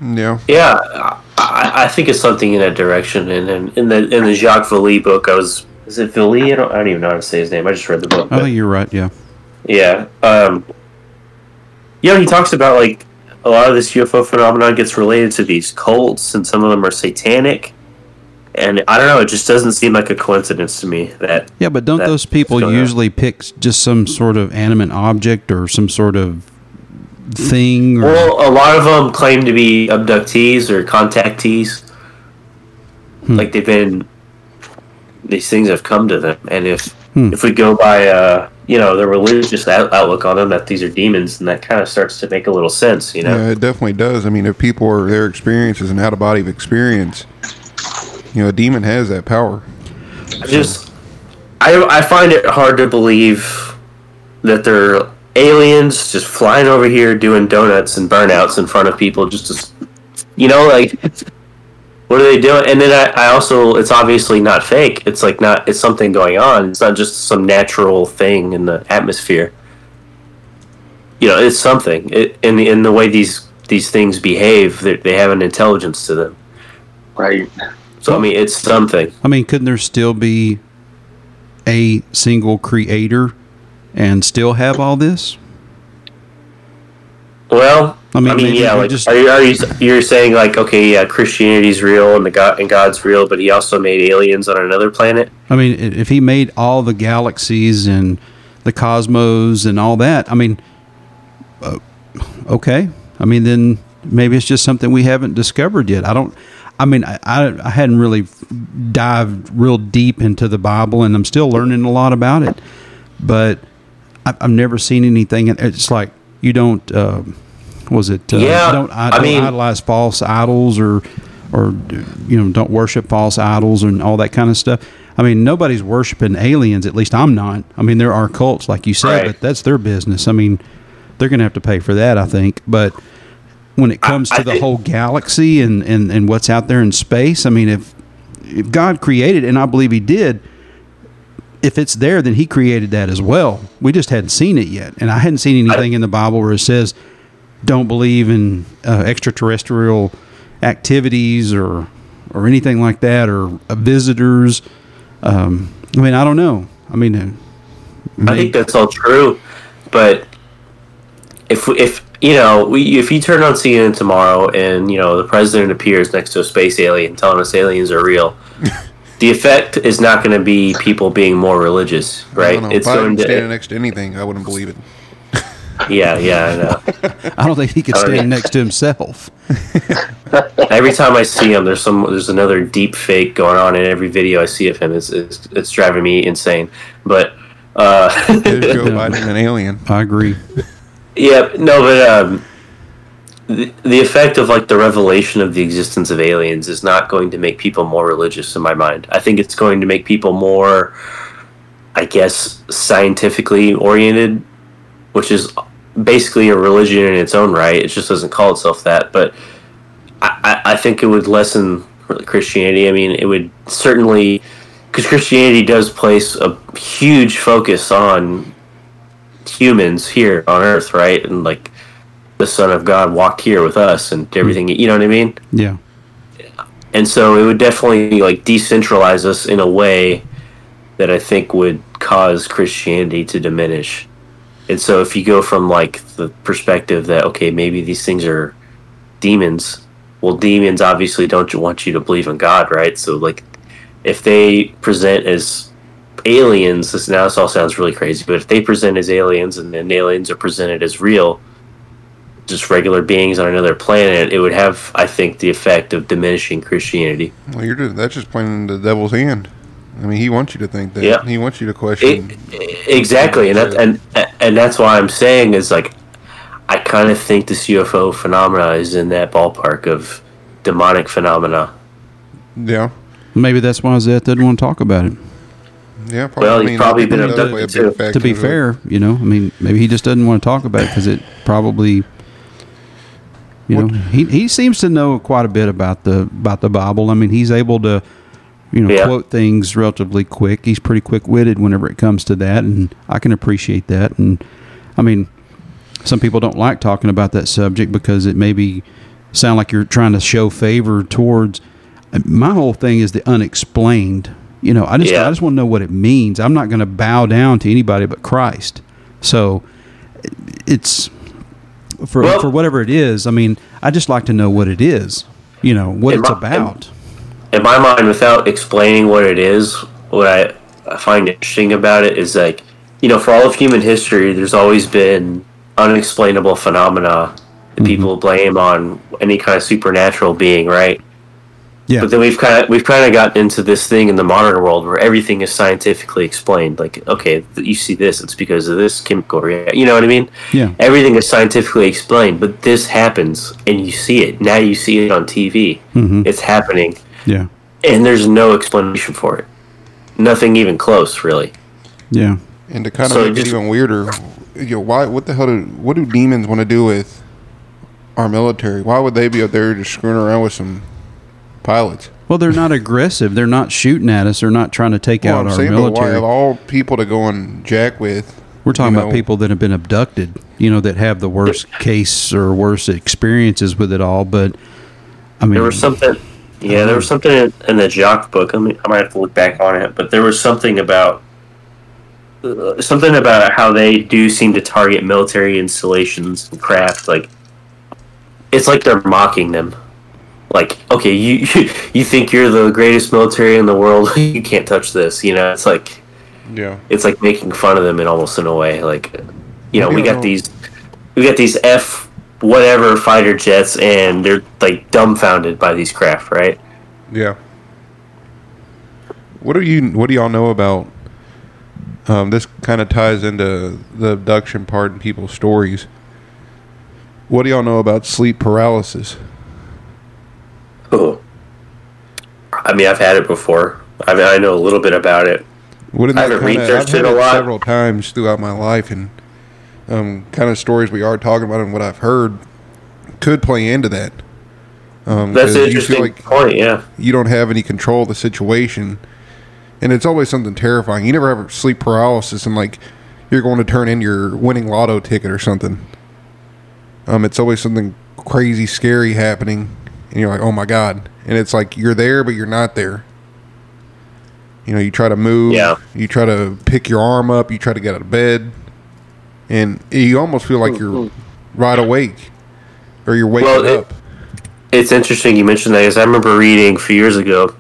S2: Yeah.
S4: yeah, I, I think it's something in that direction. And in, in the in the Jacques Vallée book, I was is it Vallée? I don't, I don't even know how to say his name. I just read the book.
S1: I think you're right. Yeah.
S4: Yeah. Um, you know, he talks about like a lot of this UFO phenomenon gets related to these cults, and some of them are satanic. And I don't know, it just doesn't seem like a coincidence to me that
S1: Yeah, but don't those people
S4: going on?
S1: usually pick just some sort of animate object or some sort of thing? Or,
S4: well, a lot of them claim to be abductees or contactees. Like they've been, these things have come to them, and if
S1: Hmm.
S4: if we go by, uh, you know, the religious out- outlook on them that these are demons, and that kind of starts to make a little sense, you know.
S2: Yeah, it definitely does. I mean, if people are their experience is an out of body experience, you know, a demon has that power.
S4: I just I I find it hard to believe that they're aliens just flying over here doing donuts and burnouts in front of people just to you know like what are they doing? And then I, I also it's obviously not fake. It's like not it's something going on. It's not just some natural thing in the atmosphere. You know it's something. It, in the in the way these these things behave they, they have an intelligence to them.
S3: Right.
S4: so i mean it's something.
S1: I mean, couldn't there still be a single creator and still have all this?
S4: Well,
S1: I
S4: I
S1: mean,
S4: mean, yeah, like,
S1: just-
S4: are you are you you're saying like okay, yeah, Christianity's real and the God and God's real, but He also made aliens on another planet.
S1: I mean, if he made all the galaxies and the cosmos and all that, I mean, uh, okay. I mean, then maybe it's just something we haven't discovered yet. I don't. I mean, I, I, I hadn't really dived real deep into the Bible, and I'm still learning a lot about it. But I've, I've never seen anything. and It's like you don't. Uh, was it? Uh,
S4: Yeah,
S1: Don't, I,
S4: I
S1: don't
S4: mean-
S1: idolize false idols or or you know don't worship false idols and all that kind of stuff. I mean, nobody's worshiping aliens. At least I'm not. I mean, there are cults, like you said,
S4: Right.
S1: but that's their business. I mean, they're going to have to pay for that, I think. But when it comes
S4: I
S1: to the
S4: think-
S1: whole galaxy and, and, and what's out there in space, I mean, if if God created, and I believe He did, if it's there, then He created that as well. We just hadn't seen it yet, and I hadn't seen anything in the Bible where it says don't believe in uh, extraterrestrial activities or or anything like that or uh, visitors. Um, I mean, I don't know. I mean, uh,
S4: I think that's all true, but if if you know we if you turn on CNN tomorrow and you know the president appears next to a space alien telling us aliens are real. (laughs) The effect is not going to be people being more religious,
S2: I
S4: right?
S2: don't know.
S4: It's
S2: if
S4: going
S2: was standing
S4: to,
S2: next to anything, I wouldn't believe it. (laughs)
S4: yeah, yeah, I know. (laughs)
S1: I don't think he could stand next to himself. (laughs)
S4: Every time I see him, there's some there's another deep fake going on in every video I see of him. It's it's, it's driving me insane. But uh,
S2: There's Joe Biden, an alien.
S1: I agree.
S4: yeah, no, but um, the, effect of like the revelation of the existence of aliens is not going to make people more religious in my mind. I think it's going to make people more, I guess, scientifically oriented, which is basically a religion in its own right. It just doesn't call itself that, but I I think it would lessen Christianity. I mean, it would certainly because Christianity does place a huge focus on humans here on Earth, right? And like the Son of God walked here with us and mm. everything. You know what I mean?
S1: Yeah.
S4: And so it would definitely like decentralize us in a way that I think would cause Christianity to diminish. And so if you go from like the perspective that okay, maybe these things are demons, well demons obviously don't want you to believe in God, right? So like if they present as aliens, this now this all sounds really crazy, but if they present as aliens and then aliens are presented as real, just regular beings on another planet, it would have, I think, the effect of diminishing Christianity.
S2: Well, you're just, that's just playing into the devil's hand. I mean, he wants you to think that.
S4: Yeah.
S2: He wants you to question.
S4: It, exactly, and that, and and that's why I'm saying is like, I kind of think this UFO phenomena is in that ballpark of demonic phenomena.
S2: yeah.
S1: Maybe that's why Zeth didn't want to talk about it.
S2: Yeah.
S4: Well, he's probably
S2: I think
S4: been
S2: that does play a
S4: abducted too.
S1: to be fair, you know, I mean, maybe he just doesn't want to talk about it because it probably, you know, he, he seems to know quite a bit about the about the Bible. I mean, he's able to, you know,
S4: Yeah.
S1: quote things relatively quick. He's pretty quick witted whenever it comes to that, and I can appreciate that. And I mean, some people don't like talking about that subject because it maybe sound like you're trying to show favor towards. Uh, my whole thing is the unexplained. You know, I just
S4: Yeah.
S1: I just want to know what it means. I'm not going to bow down to anybody but Christ. So it's for
S4: Well-
S1: for whatever it is. I mean, I just like to know what it is. You know what it's
S4: my-
S1: about.
S4: in my mind, without explaining what it is, what I, I find interesting about it is like, you know, for all of human history, there's always been unexplainable phenomena that mm-hmm. people blame on any kind of supernatural being, right?
S1: Yeah.
S4: But then we've kind of we've kind of gotten into this thing in the modern world where everything is scientifically explained. Like, okay, you see this, it's because of this chemical reaction. You know what I mean?
S1: Yeah.
S4: Everything is scientifically explained, but this happens, and you see it. Now you see it on TV.
S1: Mhm.
S4: It's happening
S1: Yeah.
S4: and there's no explanation for it. Nothing even close, really.
S1: Yeah.
S2: And to kind of
S4: So
S2: make
S4: just-
S2: it even weirder, you know, why? What the hell do what do demons want to do with our military? Why would they be up there just screwing around with some pilots?
S1: Well, they're not aggressive. They're not shooting at us. They're not trying to take
S2: Well,
S1: out
S2: I'm
S1: our
S2: saying, but why
S1: military.
S2: of all people to go and jack with?
S1: We're talking
S2: you
S1: about
S2: know,
S1: people that have been abducted, you know, that have the worst case or worst experiences with it all. But I mean,
S4: There was something, yeah, there was something in, in the Jacques book. I mean, I might have to look back on it, but there was something about uh, something about how they do seem to target military installations and craft. Like, it's like they're mocking them. Like, okay, (laughs) you you think you're the greatest military in the world? (laughs) you can't touch this. You know, it's like
S2: Yeah.
S4: it's like making fun of them in almost in a way. Like, you know, we got
S2: don't-
S4: these, we got these F whatever fighter jets, and they're like dumbfounded by these craft, right?
S2: Yeah. What do you? What do y'all know about? Um, this kind of ties into the abduction part in people's stories. What do y'all know about sleep paralysis?
S4: Oh, I mean, I've had it before. I mean, I know a little bit about it.
S2: What
S4: I haven't
S2: kinda, I've
S4: researched it a lot.
S2: several times throughout my life, and um, kind of stories we are talking about and what I've heard could play into that. Um,
S4: That's an interesting
S2: like
S4: point. Yeah,
S2: you don't have any control of the situation, and it's always something terrifying. You never have sleep paralysis, and like you're going to turn in your winning lotto ticket or something. Um, it's always something crazy, scary happening, and you're like, "Oh my god!" And it's like you're there, but you're not there. You know, you try to move,
S4: Yeah.
S2: you try to pick your arm up, you try to get out of bed, and you almost feel like you're mm-hmm. right awake, or you're waking
S4: Well, it-
S2: up.
S4: it's interesting you mentioned that because I remember reading a few years ago.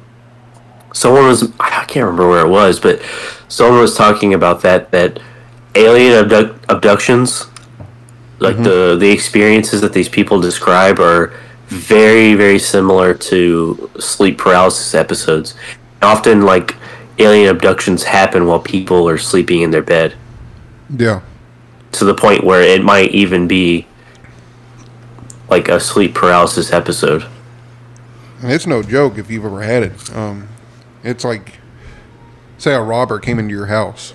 S4: Someone was I can't remember where it was, but someone was talking about that that alien abduct, abductions, like mm-hmm. the the experiences that these people describe are very very similar to sleep paralysis episodes. Often, like alien abductions happen while people are sleeping in their bed
S2: yeah.
S4: to the point where it might even be like a sleep paralysis episode.
S2: And it's no joke if you've ever had it. Um, it's like, say a robber came into your house,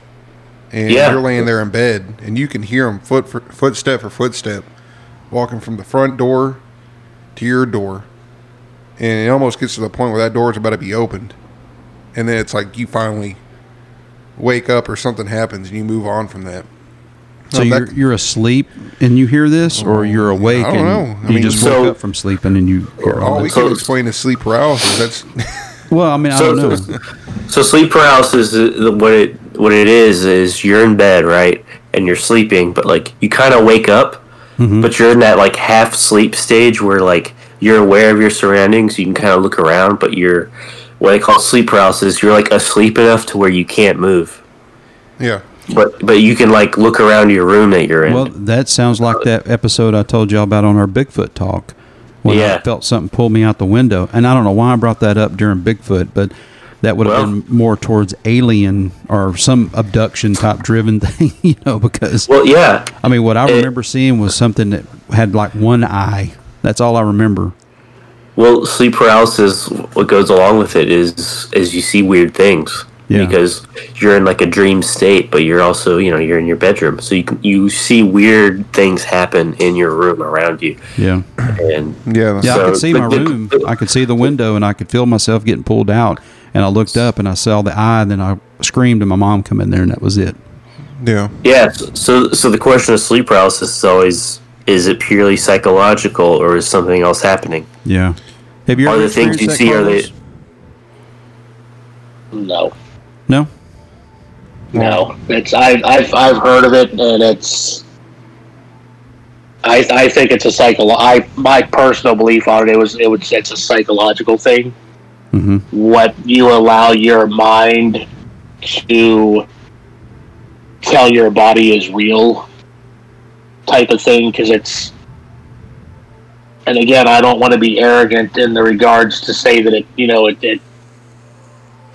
S2: and
S4: Yeah.
S2: you're laying there in bed, and you can hear him foot for, footstep for footstep, walking from the front door to your door, and it almost gets to the point where that door is about to be opened, and then it's like you finally wake up or something happens, and you move on from that.
S1: so
S2: Um,
S1: you're
S2: that-
S1: you're asleep and you hear this, or you're awake
S2: I don't
S1: and
S2: know. I
S1: you
S2: mean,
S1: just
S4: so-
S1: woke up from sleeping and you hear all
S2: all we
S1: this.
S2: can
S4: So-
S2: explain is sleep paralysis. That's (laughs)
S1: Well, I mean, I
S4: So-
S1: don't know.
S4: So sleep paralysis, what it what it is, is you're in bed, right, and you're sleeping, but like you kind of wake up, Mm-hmm. but you're in that like half sleep stage where like you're aware of your surroundings, you can kind of look around, but you're what they call sleep paralysis. You're like asleep enough to where you can't move,
S2: Yeah.
S4: but but you can like look around your room that you're in.
S1: Well, that sounds like uh, that episode I told y'all about on our Bigfoot talk. When I felt something pull me out the window. And I don't know why I brought that up during Bigfoot, but that would have been more towards alien or some abduction type driven (laughs) thing, you know, because
S4: well, yeah,
S1: I mean, what I
S4: It-
S1: remember seeing was something that had like one eye. That's all I remember.
S4: Well, sleep paralysis, what goes along with it is is you see weird things
S1: Yeah.
S4: because you're in like a dream state, but you're also you know you're in your bedroom, so you can, you see weird things happen in your room around you,
S1: Yeah.
S4: and
S2: Yeah.
S1: Yeah, I could see my
S4: the-
S1: room. I could see the window, and I could feel myself getting pulled out. And I looked up, and I saw the eye. And then I screamed, and my mom come in there, and that was it.
S2: Yeah.
S4: yeah. So so the question of sleep paralysis is always is it purely psychological or is something else happening?
S1: Yeah. Have you
S4: Are
S1: ever
S4: the things
S1: experienced
S4: you
S1: that,
S4: see are they?
S3: No,
S1: No.
S3: no. It's I, I've I've heard of it, and it's. I, I think it's a psycho. I my personal belief on it, it was it was it's a psychological thing.
S1: Mm-hmm.
S3: What you allow your mind to tell your body is real, type of thing, because it's. And again, I don't want to be arrogant in the regards to say that it, you know, it, it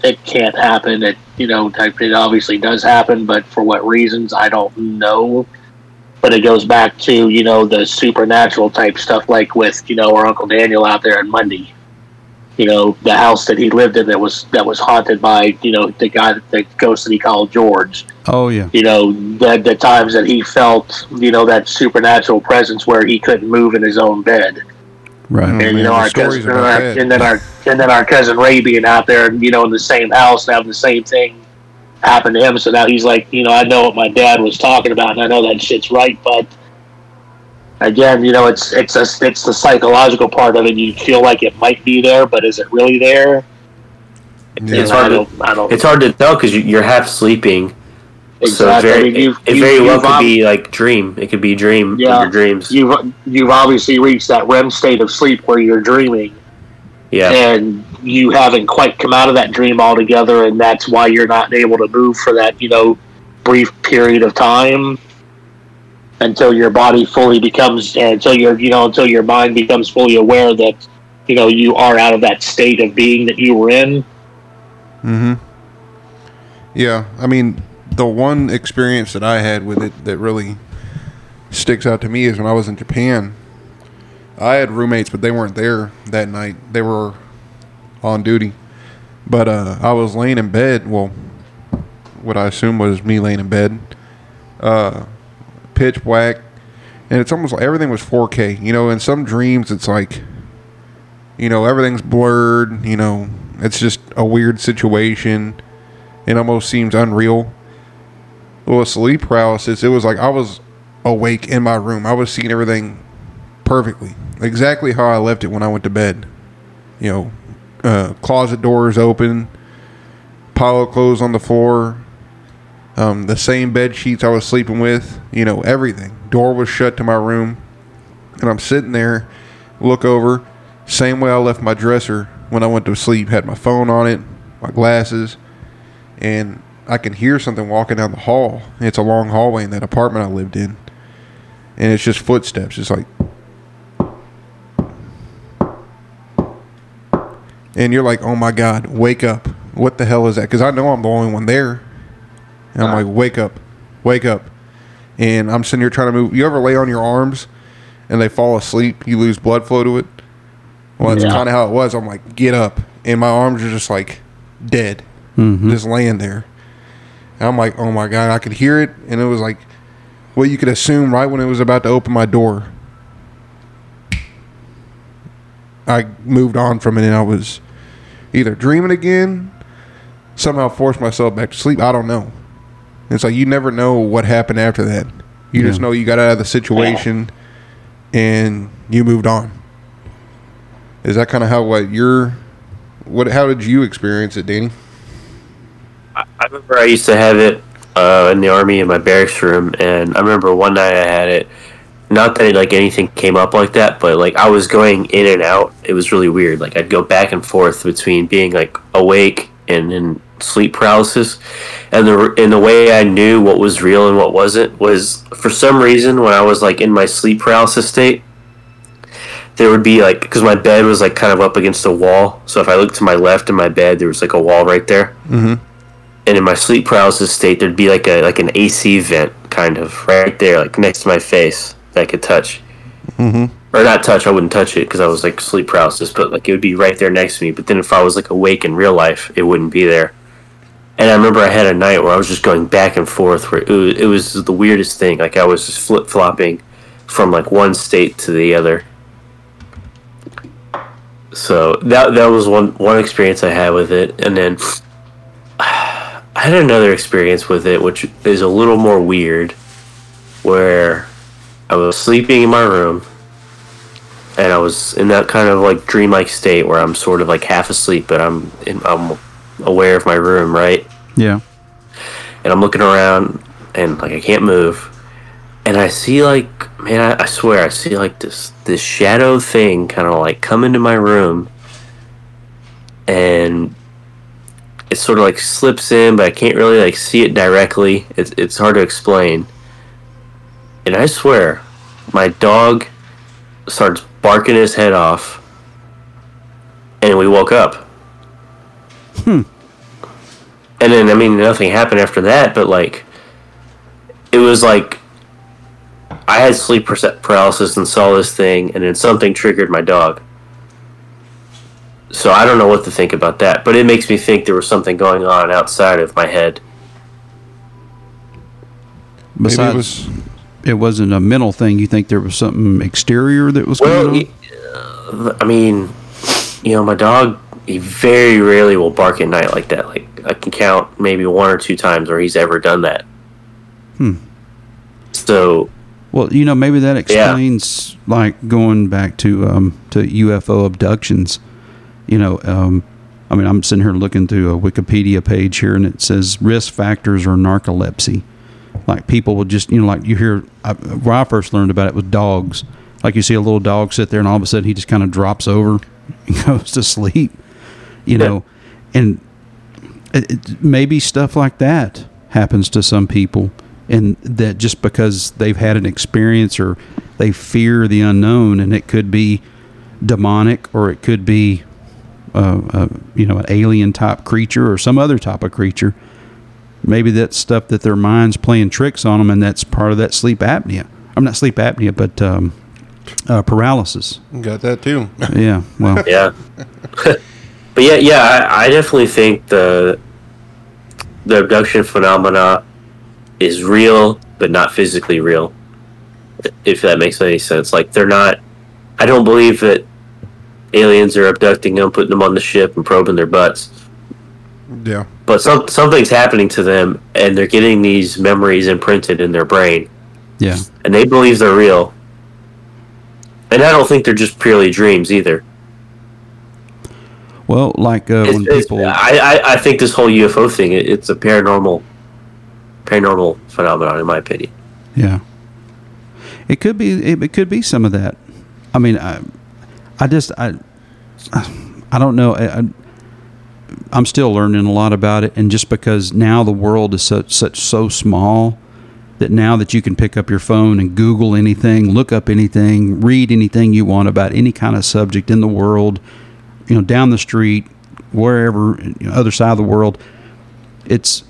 S3: it can't happen. It you know, type it obviously does happen, but for what reasons I don't know. But it goes back to you know the supernatural type stuff, like with you know our Uncle Daniel out there in Munday. You know the house that he lived in that was that was haunted by you know the guy the ghost that he called George.
S1: Oh yeah.
S3: You know the the times that he felt you know that supernatural presence where he couldn't move in his own bed
S1: Right.
S2: Oh,
S3: and
S2: man,
S3: you know our cousin, and, our, and then our and then our cousin Ray being out there, you know, in the same house and having the same thing happen to him. So now he's like, you know, I know what my dad was talking about, and I know that shit's right, but again, you know, it's it's a, it's the psychological part of it. You feel like it might be there, but is it really there?
S2: Yeah.
S4: It's
S3: And I
S4: hard to-
S3: don't, I don't
S4: It's hard to tell because you're half sleeping, so it
S3: exactly. I mean, you've-
S4: it
S3: you-
S4: very well could
S3: ob-
S4: be like dream. It could be dream
S3: Yeah.
S4: in your dreams.
S3: You've you've obviously reached that REM state of sleep where you're dreaming.
S4: Yeah,
S3: and you haven't quite come out of that dream altogether, and that's why you're not able to move for that you know brief period of time until your body fully becomes until your you know until your mind becomes fully aware that you know you are out of that state of being that you were in.
S2: Mm-hmm. Yeah, I mean, the one experience that I had with it that really sticks out to me is when I was in Japan. I had roommates, but they weren't there that night. They were on duty. But uh, I was laying in bed. Well, what I assume was me laying in bed, uh, pitch black, and it's almost like everything was 4K. You know, in some dreams, it's like, you know, everything's blurred. You know, it's just a weird situation. It almost seems unreal. Well, sleep paralysis, it was like I was awake in my room. I was seeing everything perfectly, exactly how I left it when I went to bed. You know, uh, closet doors open, pile of clothes on the floor, um, the same bed sheets I was sleeping with. You know, everything. Door was shut to my room, and I'm sitting there, look over, same way I left my dresser when I went to sleep. Had my phone on it, my glasses, and I can hear something walking down the hall. It's a long hallway in that apartment I lived in, and it's just footsteps. It's like, and you're like, "Oh my God, wake up! What the hell is that?" Because I know I'm the only one there, and I'm like, "Wake up, wake up!" And I'm sitting here trying to move. You ever lay on your arms and they fall asleep? You lose blood flow to it. Well, that's
S3: Yeah.
S2: kind of how it was. I'm like, "Get up!" And my arms are just like dead
S1: Mm-hmm.
S2: just laying there. And I'm like, oh my god, I could hear it, and it was like what you could assume right when it was about to open my door. I moved on from it, and I was either dreaming again, somehow forced myself back to sleep. I don't know. It's like you never know what happened after that. You just know you got out of the situation, and you moved on. Is that kind of how what you're? What? How did you experience it, Danny?
S4: I I remember I used to have it uh, in the army in my barracks room, and I remember one night I had it. not that like anything came up like that, but like I was going in and out. It was really weird. Like I'd go back and forth between being like awake and in sleep paralysis, and the and the way I knew what was real and what wasn't was for some reason when I was like in my sleep paralysis state, there would be like because my bed was like kind of up against a wall. So if I looked to my left in my bed, there was like a wall right there.
S2: Mm-hmm.
S4: And in my sleep paralysis state, there'd be like a like an AC vent kind of right there, like next to my face that I could touch.
S2: Mm-hmm.
S4: Or not touch. I wouldn't touch it because I was like sleep paralysis, but like it would be right there next to me. But then if I was like awake in real life, it wouldn't be there. And I remember I had a night where I was just going back and forth, where it was, it was the weirdest thing. Like I was just flip flopping from like one state to the other. So that that was one one experience I had with it, and then (sighs) I had another experience with it, which is a little more weird, where I was sleeping in my room, and I was in that kind of like dreamlike state where I'm sort of like half asleep, but I'm in, I'm aware of my room, right?
S1: Yeah.
S4: And I'm looking around, and like I can't move, and I see like man, I, I swear I see like this this shadow thing kind of like come into my room, and it sort of like slips in, but I can't really like see it directly. It's it's hard to explain. And I swear, my dog starts barking his head off, and we woke up.
S1: Hmm.
S4: And then I mean nothing happened after that, but like it was like I had sleep paralysis and saw this thing, and then something triggered my dog. So I don't know what to think about that, but it makes me think there was something going on outside of my head.
S2: Maybe
S1: Besides,
S2: it was.
S1: it wasn't a mental thing. You think there was something exterior that was
S4: Well,
S1: going on?
S4: y- uh, I mean, you know, my dog he very rarely will bark at night like that. Like I can count maybe one or two times where he's ever done that.
S1: Hmm.
S4: So
S1: Well, you know, maybe that explains like going back to um, to UFO abductions. You know, um, I mean, I'm sitting here looking through a Wikipedia page here, and it says risk factors are narcolepsy. Like people will just, you know, like you hear. I, where I first learned about it was dogs. Like you see a little dog sit there, and all of a sudden he just kind of drops over, (laughs) and goes to sleep. You know, and it, it, maybe stuff like that happens to some people and that just because they've had an experience or they fear the unknown and it could be demonic or it could be uh, uh, you know an alien type creature or some other type of creature maybe that's stuff that their mind's playing tricks on them and that's part of that sleep apnea. I'm not sleep apnea but um, uh, paralysis.
S2: Got that too.
S1: yeah well. (laughs)
S4: Yeah, (laughs) but yeah, yeah, I, I definitely think the the abduction phenomena is real, but not physically real. If that makes any sense, like they're not. I don't believe that aliens are abducting them, putting them on the ship, and probing their butts.
S2: yeah.
S4: But some something's happening to them, and they're getting these memories imprinted in their brain,
S1: yeah
S4: and they believe they're real. And I don't think they're just purely dreams either.
S1: Well like uh, when people
S4: I, I, I think this whole UFO thing, it, it's a paranormal, paranormal phenomenon, in my opinion.
S1: Yeah, it could be. It, it could be some of that. I mean, I, I just, I, I don't know. I, I, I'm still learning a lot about it, and just because now the world is such such so small that now that you can pick up your phone and Google anything, look up anything, read anything you want about any kind of subject in the world, you know, down the street, wherever, you know, other side of the world, it's,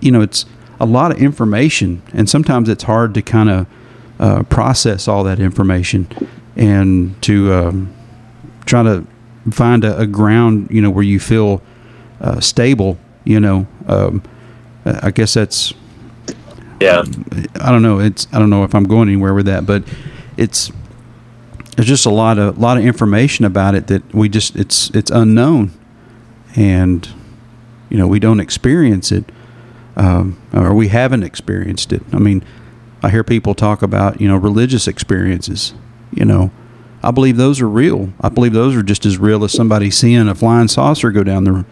S1: you know, it's a lot of information, and sometimes it's hard to kind of uh, process all that information and to um, try to find a, a ground, you know, where you feel uh, stable. You know, um, I guess that's
S4: Yeah,
S1: I don't know. It's I don't know if I'm going anywhere with that, but it's there's just a lot of lot of information about it that we just it's it's unknown, and you know we don't experience it, um, or we haven't experienced it. I mean, I hear people talk about you know religious experiences. You know, I believe those are real. I believe those are just as real as somebody seeing a flying saucer go down the,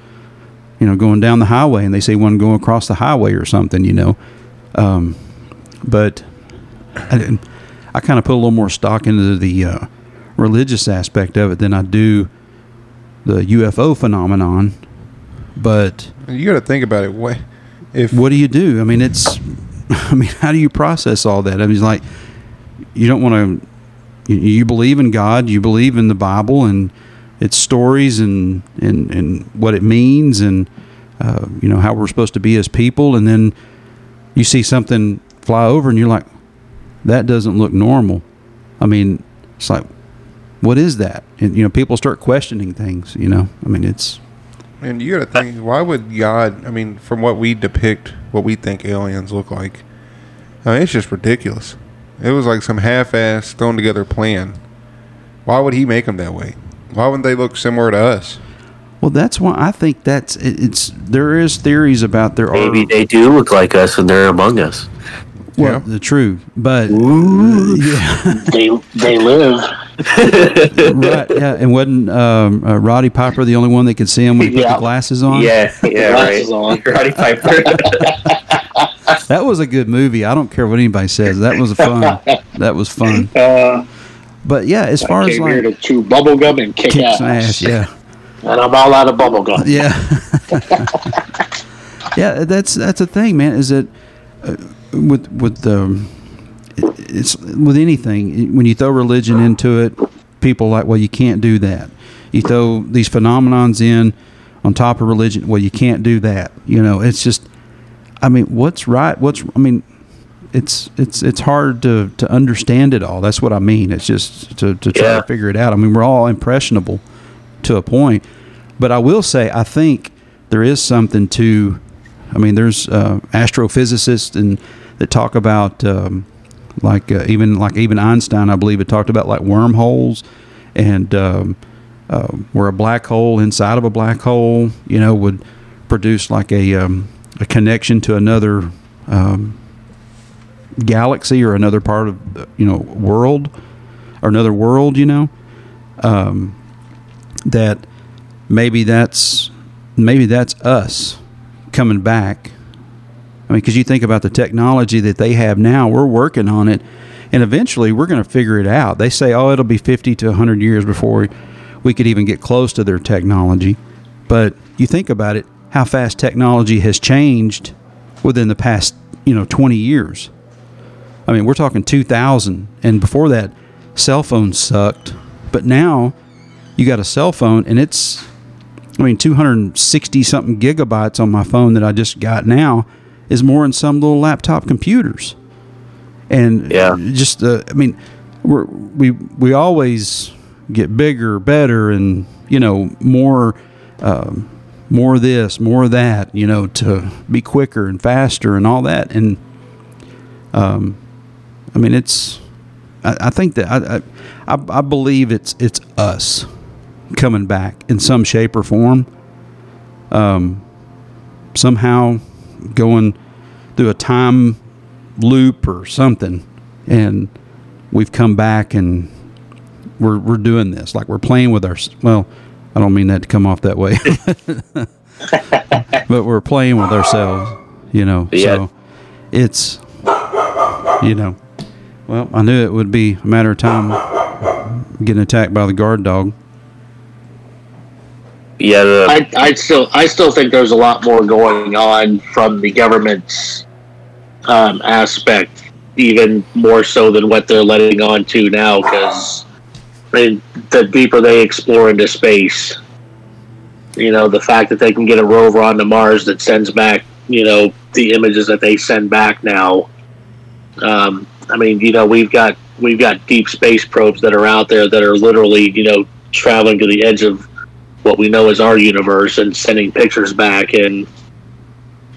S1: you know, going down the highway, and they say one going across the highway or something. You know, um, but I, didn't- I kind of put a little more stock into the uh, religious aspect of it than I do the UFO phenomenon. But
S2: You got to think about it. What if
S1: what do you do? I mean, it's. (laughs) I mean, how do you process all that? I mean, it's like you don't want to. You, you believe in God, you believe in the Bible, and its stories, and and and what it means, and uh, you know how we're supposed to be as people, and then you see something fly over, and you're like, that doesn't look normal. I mean, it's like, what is that? And you know, people start questioning things. You know, I mean, it's
S2: And you got to think, why would God? I mean, from what we depict, what we think aliens look like, I mean, it's just ridiculous. It was like some half-ass thrown together plan. Why would He make them that way? Why wouldn't they look similar to us?
S1: well, that's why I think that's it's. There is theories about there
S4: Maybe
S1: are
S4: they do look like us and they're among us.
S1: Well,
S2: Yeah.
S1: the true, but yeah, (laughs)
S3: They they live.
S1: right, yeah, and wasn't um, uh, Roddy Piper the only one that could see him when he put
S3: Yeah.
S1: the glasses on?
S4: Yeah, yeah, right.
S3: Glasses (laughs) on.
S4: Roddy Piper. (laughs)
S1: that was a good movie. I don't care what anybody says. That was fun. that was fun.
S3: Uh,
S1: But yeah, as far as
S3: came here to chew bubblegum and kick,
S1: kick
S3: ass.
S1: ass, yeah.
S3: And I'm all out of bubblegum.
S1: Yeah. yeah, that's that's a thing, man. Is that uh, with with um, it's with anything when you throw religion into it, people are like, well, you can't do that. You throw these phenomenons in on top of religion, well, you can't do that. You know, it's just, I mean, what's right? What's I mean. It's it's it's hard to, to understand it all. That's what I mean. It's just to, to try
S4: Yeah.
S1: to figure it out. I mean, we're all impressionable to a point. But I will say, I think there is something to. I mean, there's uh, astrophysicists and that talk about um, like uh, even like even Einstein, I believe, had talked about like wormholes and um, uh, where a black hole inside of a black hole, you know, would produce like a um, a connection to another um, galaxy or another part of you know world or another world, you know. Um, that maybe that's maybe that's us coming back. I mean, because you think about the technology that they have now, we're working on it, and eventually we're going to figure it out. They say, oh, it'll be 50 to 100 years before we could even get close to their technology. But you think about it, how fast technology has changed within the past, you know, 20 years. I mean, we're talking 2000, and before that, cell phones sucked. But now, you got a cell phone, and it's, I mean, 260 something gigabytes on my phone that I just got now is more than some little laptop computers. And
S4: Yeah.
S1: just, uh, I mean, we're, we we always get bigger, better, and you know more, um, more this, more that, you know, to be quicker and faster and all that. And um, I mean, it's. I, I think that I I I believe it's it's us coming back in some shape or form. Um, somehow going through a time loop or something, and we've come back and we're we're doing this like we're playing with our. Well, I don't mean that to come off that way, (laughs) but we're playing with ourselves. You know,
S4: Yeah.
S1: so it's you know. Well, I knew it would be a matter of time getting attacked by the guard dog.
S4: Yeah, the,
S3: I, I still I still think there's a lot more going on from the government's um, aspect, even more so than what they're letting on to now. Because the deeper they explore into space, you know, the fact that they can get a rover onto Mars that sends back, you know, the images that they send back now. Um, I mean, you know, we've got we've got deep space probes that are out there that are literally, you know, traveling to the edge of what we know is our universe and sending pictures back and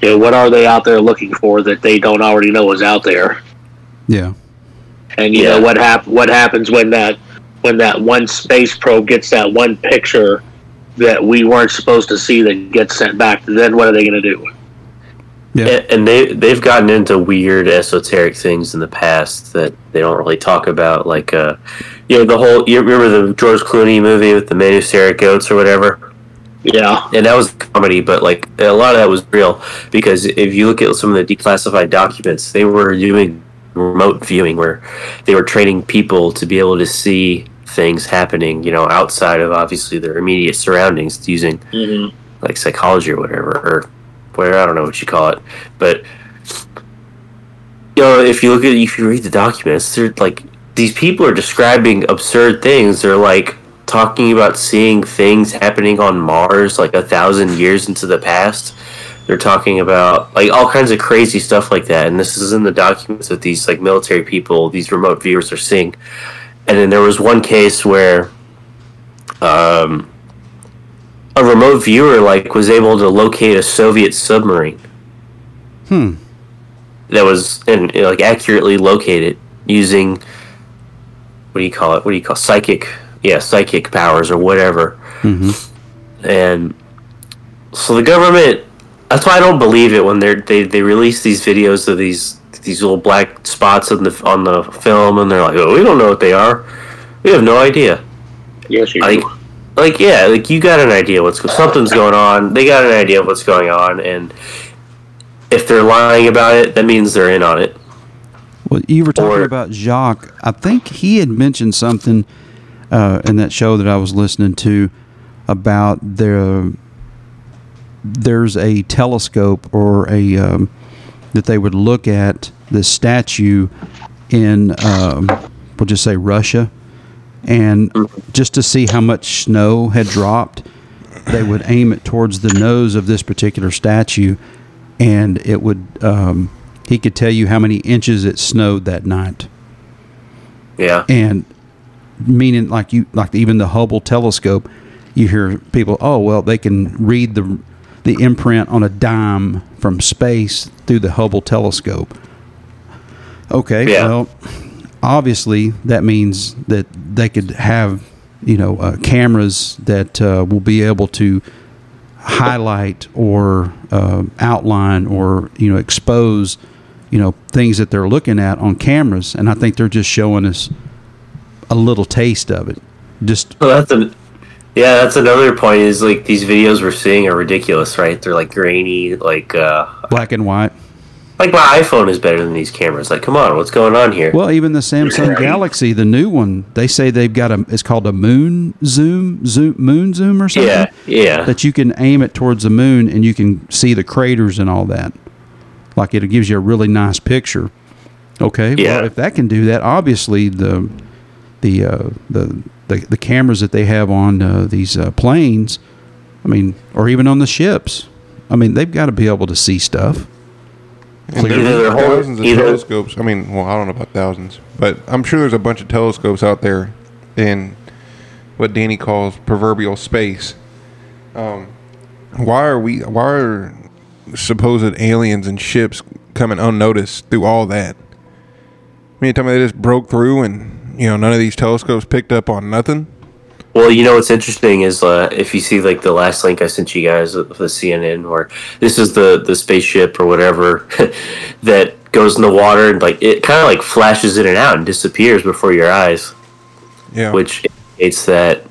S3: you know what are they out there looking for that they don't already know is out there
S1: Yeah.
S3: and you
S4: Yeah.
S3: know what hap- what happens when that when that one space probe gets that one picture that we weren't supposed to see that gets sent back then what are they going to do
S1: Yeah.
S4: and and they they've gotten into weird esoteric things in the past that they don't really talk about, like uh, you know, the whole. You remember the George Clooney movie with the man who stared at goats or whatever?
S3: yeah
S4: and that was comedy, but like a lot of that was real because if you look at some of the declassified documents, they were doing remote viewing where they were training people to be able to see things happening, you know, outside of obviously their immediate surroundings using
S3: Mm-hmm.
S4: like psychology or whatever, or whatever, I don't know what you call it. But, you know, if you look at, if you read the documents, they're like, these people are describing absurd things. They're like talking about seeing things happening on Mars like a thousand years into the past. They're talking about like all kinds of crazy stuff like that. And this is in the documents that these like military people, these remote viewers are seeing. And then there was one case where, um, a remote viewer like was able to locate a Soviet submarine.
S1: Hmm.
S4: That was and like accurately located using what do you call it? What do you call psychic? Yeah, psychic powers or whatever.
S1: hmm
S4: And so the government. That's why I don't believe it when they're, they they release these videos of these these little black spots on the on the film, and they're like, "Oh, we don't know what they are. We have no idea."
S3: Yes, you
S4: Like,
S3: do.
S4: like yeah, like you got an idea what's something's going on. They got an idea of what's going on, and if they're lying about it, that means they're in on it.
S1: Well, you were talking
S4: Or-
S1: about Jacques. I think he had mentioned something uh, in that show that I was listening to about there. There's a telescope or a um, that they would look at the statue in um, we'll just say Russia, and just to see how much snow had dropped, they would aim it towards the nose of this particular statue, and it would um, he could tell you how many inches it snowed that night.
S4: Yeah,
S1: and meaning like you like even the Hubble telescope you hear people oh well they can read the the imprint on a dime from space through the Hubble telescope. Okay
S4: Yeah.
S1: well obviously that means that they could have you know uh, cameras that uh, will be able to highlight or uh, outline or you know expose you know things that they're looking at on cameras and i think they're just showing us a little taste of it just
S4: well, that's a yeah. That's another point. Is like these videos we're seeing are ridiculous, right? They're like grainy, like uh,
S1: black and white
S4: like my iPhone is better than these cameras. Like, come on, what's going on here?
S1: well even the samsung galaxy the new one they say they've got a it's called a moon zoom zoom moon zoom or something
S4: yeah, yeah,
S1: that you can aim it towards the moon and you can see the craters and all that. Like it gives you a really nice picture. Okay,
S4: Yeah.
S1: well if that can do that, obviously the the uh, the, the the cameras that they have on uh, these uh, planes, I mean, or even on the ships, I mean, they've got to be able to see stuff.
S2: And
S4: Either
S2: there's
S4: they're
S2: thousands of
S4: either-
S2: telescopes. I mean, well, I don't know about thousands, but I'm sure there's a bunch of telescopes out there in what Danny calls proverbial space. Um, why are we? Why are supposed aliens and ships coming unnoticed through all that? I mean, you tell me they just broke through and you know none of these telescopes picked up on nothing.
S4: Well, you know what's interesting is uh, if you see like the last link I sent you guys of the CNN, where this is the the spaceship or whatever (laughs) that goes in the water and like it kind of like flashes in and out and disappears before your eyes,
S2: Yeah,
S4: which indicates that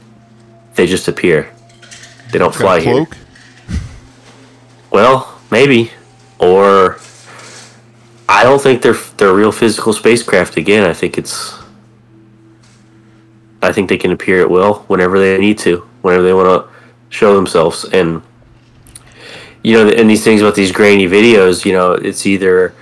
S4: they just appear. They don't fly here. Well, maybe, or I don't think they're they're real physical spacecraft. Again, I think it's. I think they can appear at will whenever they need to, whenever they want to show themselves, and you know, and these things about these grainy videos, you know, it's either.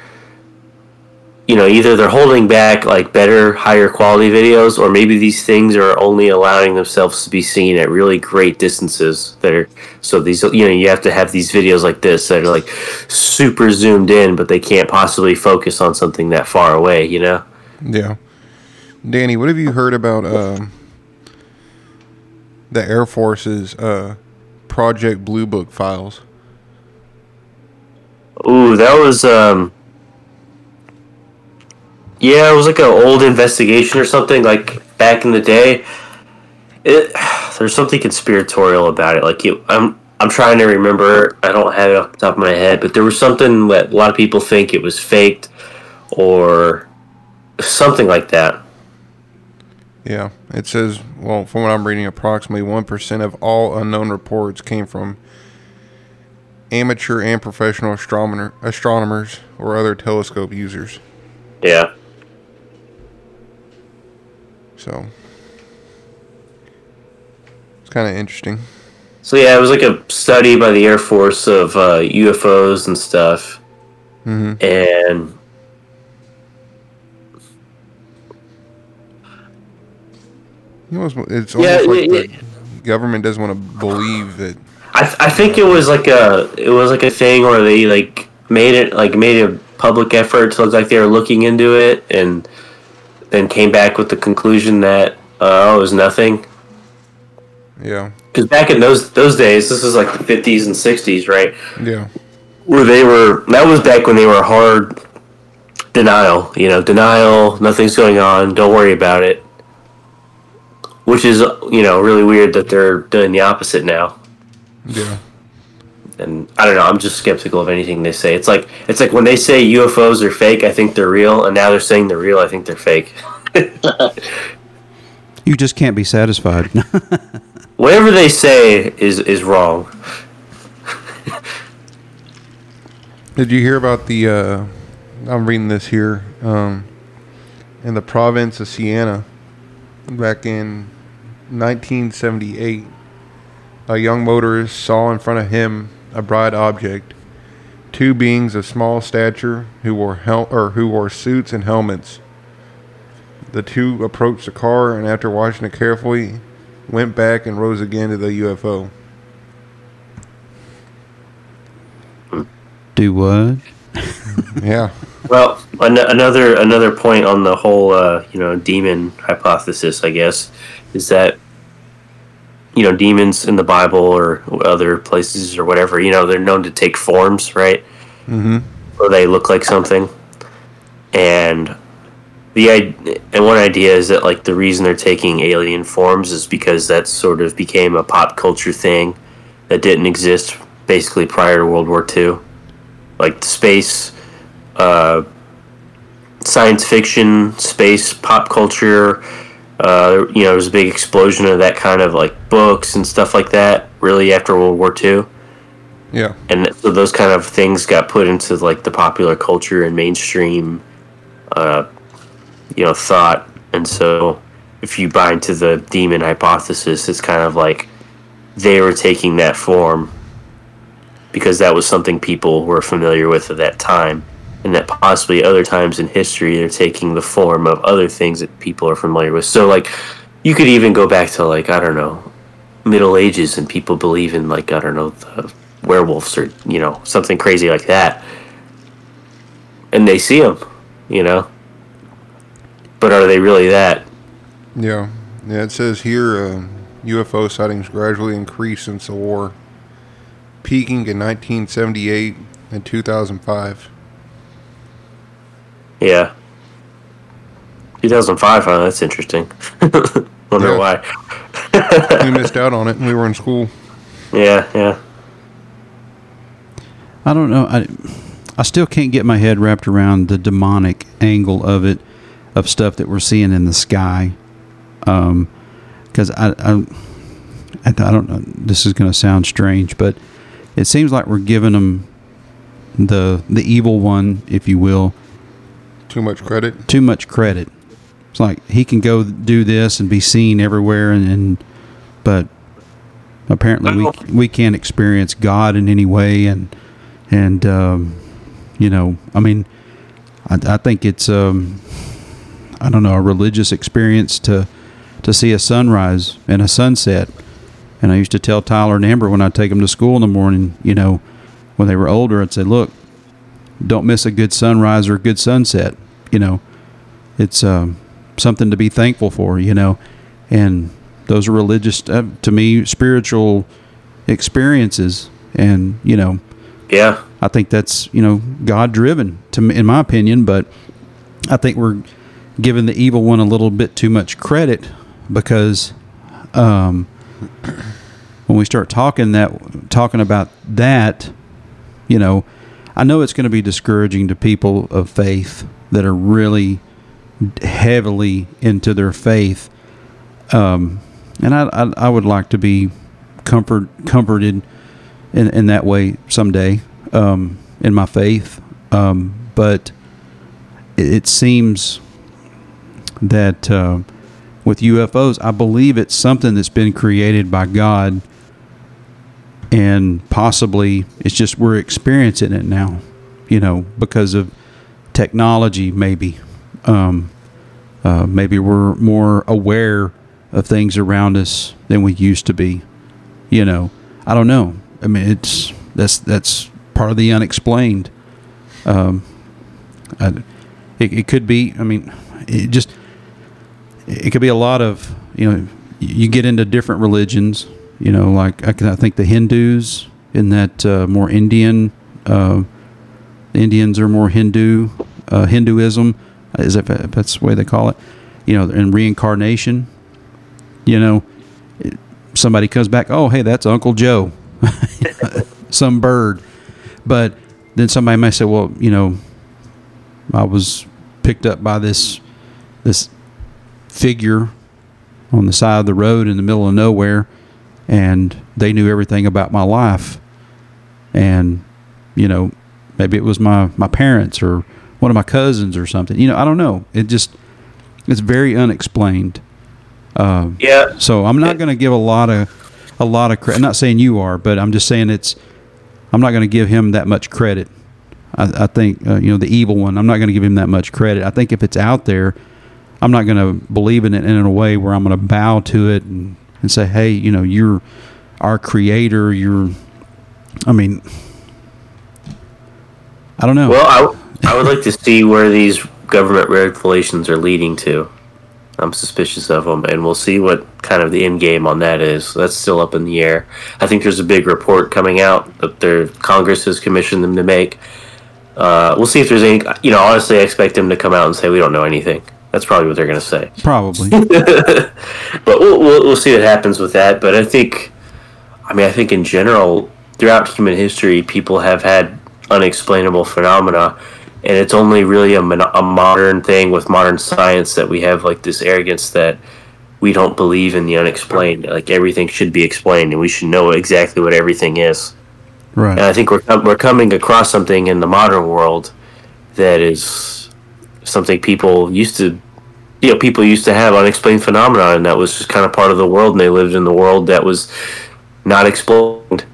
S4: You know, either they're holding back like better, higher quality videos, or maybe these things are only allowing themselves to be seen at really great distances. That are so these, you know, you have to have these videos like this that are like super zoomed in, but they can't possibly focus on something that far away. You know?
S2: Yeah. Danny, what have you heard about um, the Air Force's uh, Project Blue Book files?
S4: Ooh, that was um. Yeah, it was like an old investigation or something like back in the day. It (sighs) there's something conspiratorial about it. Like you, I'm I'm trying to remember. I don't have it off the top of my head, but there was something that a lot of people think it was faked, or something like that.
S2: Yeah, it says, well, from what I'm reading, approximately 1% of all unknown reports came from amateur and professional astronomer, astronomers or other telescope users.
S4: Yeah.
S2: So it's kind of interesting.
S4: So yeah, it was like a study by the Air Force of uh, UFOs and stuff,
S2: hmm
S4: and
S2: It was, it's
S4: Yeah,
S2: almost like
S4: yeah,
S2: the government doesn't want to believe that.
S4: I, I think it was like a it was like a thing where they like made it like made a public effort to look like they were looking into it, and then came back with the conclusion that uh, oh, it was nothing.
S2: Yeah,
S4: Because back in those those days, this was like the fifties and sixties, right?
S2: yeah,
S4: where they were that was back when they were hard denial you know denial nothing's going on don't worry about it. Which is you know really weird that they're doing the opposite now.
S2: Yeah,
S4: and i don't know i'm just skeptical of anything they say it's like it's like when they say ufos are fake i think they're real and now they're saying they're real i think they're fake (laughs)
S1: You just can't be satisfied. (laughs)
S4: whatever they say is is wrong (laughs)
S2: Did you hear about the? Uh, I'm reading this here. Um, in the province of Siena, back in 1978, a young motorist saw in front of him a bright object. Two beings of small stature who wore hel- or who wore suits and helmets. The two approached the car and, after watching it carefully, went back and rose again to the UFO.
S1: Do what? (laughs)
S2: Yeah,
S4: Well, an- another another point on the whole uh, you know demon hypothesis, I guess, is that you know demons in the Bible or other places or whatever, you know, they're known to take forms, right?
S2: Mm-hmm.
S4: Or they look like something, and the and one idea is that like the reason they're taking alien forms is because that sort of became a pop culture thing that didn't exist basically prior to World War II, like space uh, science fiction, space, pop culture. Uh, you know, there was a big explosion of that kind of like books and stuff like that. Really, after World War II,
S2: yeah,
S4: and so those kind of things got put into like the popular culture and mainstream, uh, you know, thought. And so, if you buy into the demon hypothesis, it's kind of like they were taking that form because that was something people were familiar with at that time and that possibly other times in history they're taking the form of other things that people are familiar with so like you could even go back to like i don't know middle ages and people believe in like i don't know the werewolves or you know something crazy like that and they see them you know but are they really that
S2: Yeah, yeah. It says here um, UFO sightings gradually increased since the war, peaking in 1978 and 2005.
S4: Yeah 2005 huh that's interesting (laughs) wonder
S2: Yeah.
S4: why (laughs)
S2: we missed out on it when we were in school.
S4: yeah yeah
S1: I don't know. I, I still can't get my head wrapped around the demonic angle of it, of stuff that we're seeing in the sky. Um, because I, I, I don't know. This is going to sound strange, but it seems like we're giving them the the evil one, if you will,
S2: Too much credit.
S1: too much credit. It's like he can go do this and be seen everywhere, and, and but apparently we we can't experience God in any way, and and um, you know, I mean, I, I think it's um, I don't know a religious experience to to see a sunrise and a sunset. And I used to tell Tyler and Amber when I take them to school in the morning, you know, when they were older, I'd say, look, don't miss a good sunrise or a good sunset. You know, it's um, something to be thankful for. You know, and those are religious uh, to me, spiritual experiences, and you know,
S4: yeah
S1: I think that's you know God driven to me, in my opinion. But I think we're giving the evil one a little bit too much credit because um, when we start talking that talking about that, you know, I know it's going to be discouraging to people of faith that are really heavily into their faith. Um, and I, I, I would like to be comfort comforted in, in that way someday um, in my faith. Um, but it, seems that uh, with UFOs. I believe it's something that's been created by God, and possibly it's just we're experiencing it now, you know, because of technology, maybe. Um, uh, maybe we're more aware of things around us than we used to be. You know, I don't know. I mean, it's that's that's part of the unexplained. Um, I, it, it could be. I mean, it just it could be a lot of you know. You get into different religions. You know, like I, I think the Hindus in that uh, more Indian. Uh, Indians are more Hindu, uh, Hinduism, is if, that's the way they call it. You know, and reincarnation. You know, somebody comes back. Oh, hey, that's Uncle Joe, (laughs) some bird. But then somebody may say, well, you know, I was picked up by this this figure on the side of the road in the middle of nowhere, and they knew everything about my life. And you know, maybe it was my my parents or one of my cousins or something. You know, I don't know. It just it's very unexplained. Uh,
S4: Yeah.
S1: so I'm not going to give a lot of a lot of credit. I'm not saying you are, but I'm just saying it's. I'm not going to give him that much credit. I, I think uh, you know the evil one. I'm not going to give him that much credit. I think if it's out there, I'm not going to believe in it in a way where I'm going to bow to it and, and say, "Hey, you know, you're our creator. You're." I mean, I don't know.
S4: Well, I, I would like to see where these government revelations are leading to. I'm suspicious of them, and we'll see what kind of the end game on that is. That's still up in the air. I think there's a big report coming out that their Congress has commissioned them to make. Uh, we'll see if there's any. You know, honestly, I expect them to come out and say we don't know anything. That's probably what they're going to say.
S1: Probably. (laughs)
S4: but we'll, we'll, we'll see what happens with that. But I think, I mean, I think in general, throughout human history, people have had unexplainable phenomena, and it's only really a, mon- a modern thing with modern science that we have like this arrogance that we don't believe in the unexplained. Like everything should be explained, and we should know exactly what everything is.
S1: Right. And.
S4: I think we're we're coming across something in the modern world that is something people used to, you know, people used to have unexplained phenomena, and that was just kind of part of the world, and they lived in the world that was not explained,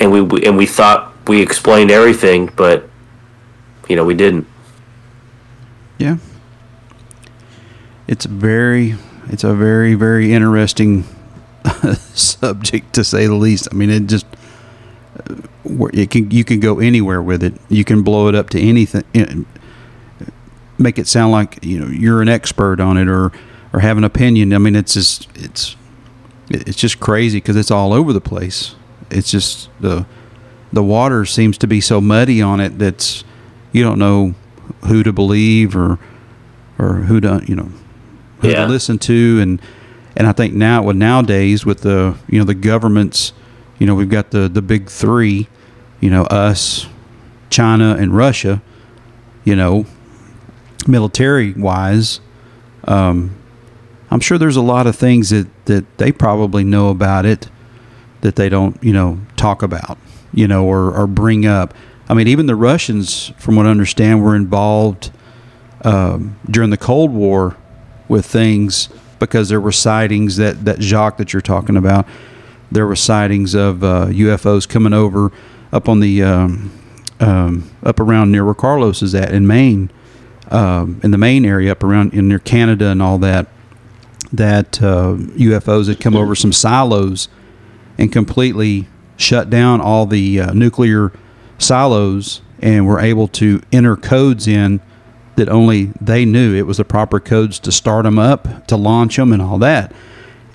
S4: and we and we thought we explained everything, but you know we didn't.
S1: Yeah. It's very it's a very very interesting (laughs) subject to say the least. I mean, it just uh, it can you can go anywhere with it. You can blow it up to anything make it sound like, you know, you're an expert on it or or have an opinion. I mean, it's just it's it's just crazy cuz it's all over the place. It's just the the water seems to be so muddy on it that's you don't know who to believe or or who to you know who
S4: Yeah.
S1: to listen to and and I think now well nowadays with the you know the governments you know we've got the the big 3 you know us China and Russia you know military wise um I'm sure there's a lot of things that that they probably know about it that they don't you know talk about you know or or bring up I mean even the Russians from what I understand were involved um, during the Cold War with things because there were sightings that that Jacques that you're talking about. There were sightings of uh, UFOs coming over up on the um, um, up around near where Carlos is at in Maine, um, in the Maine area up around in near Canada and all that. That uh, UFOs had come over some silos and completely shut down all the uh, nuclear silos and were able to enter codes in that only they knew it was the proper codes to start them up, to launch them, and all that.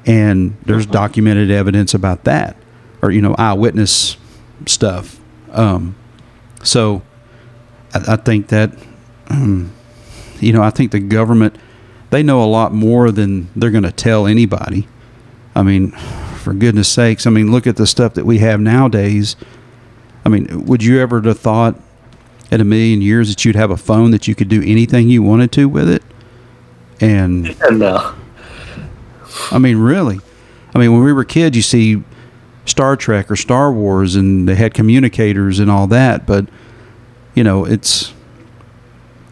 S1: And there's documented evidence about that, or you know, eyewitness stuff. Um, so I, I think that, um, (clears throat) you know, I think the government they know a lot more than they're going to tell anybody. I mean, for goodness sakes, I mean, look at the stuff that we have nowadays. I mean, would you ever have thought in a million years that you'd have a phone that you could do anything you wanted to with it? And (laughs)
S4: No.
S1: I mean, really. I mean, when we were kids, you see Star Trek or Star Wars, and they had communicators and all that. But you know, it's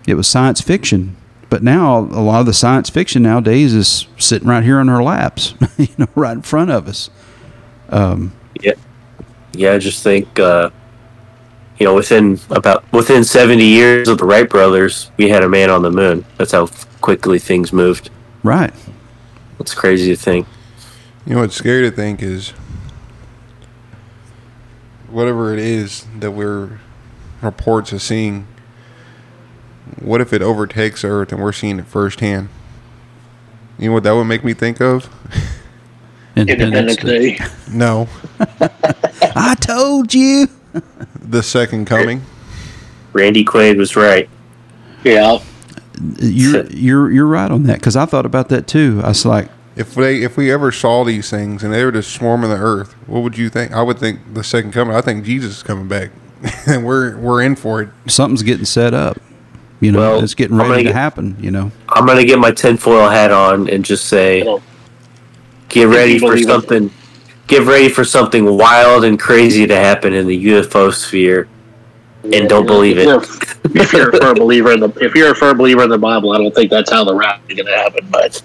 S1: it was science fiction but now a lot of the science fiction nowadays is sitting right here on our laps, (laughs) you know, right in front of us. Um,
S4: Yeah, yeah. I just think uh, you know within about within seventy years of the Wright brothers, we had a man on the moon. That's how quickly things moved.
S1: right.
S4: It's crazy to think.
S2: You know what's scary to think is whatever it is that we're reports of seeing. What if it overtakes Earth and we're seeing it firsthand? You know what that would make me think of?
S3: Independence Day.
S2: No, (laughs)
S1: I told you.
S2: the second coming.
S4: Randy Quaid was right.
S3: Yeah.
S1: You're (laughs) you're you're right on that because I thought about that too. I was like,
S2: If they if we ever saw these things and they were just swarming the earth, what would you think? I would think the second coming. I think Jesus is coming back, (laughs) and we're we're in for it.
S1: something's getting set up. You know,
S4: Well,
S1: it's getting ready
S4: gonna get-
S1: happen. You know,
S4: I'm gonna get my tinfoil hat on and just say, get ready for
S3: believe it.
S4: something. Get ready for something wild and crazy to happen in the UFO sphere. And don't believe it.
S3: If, if you're a firm believer in the if you're a firm believer in the Bible, I don't think that's how the rapture is going to happen. But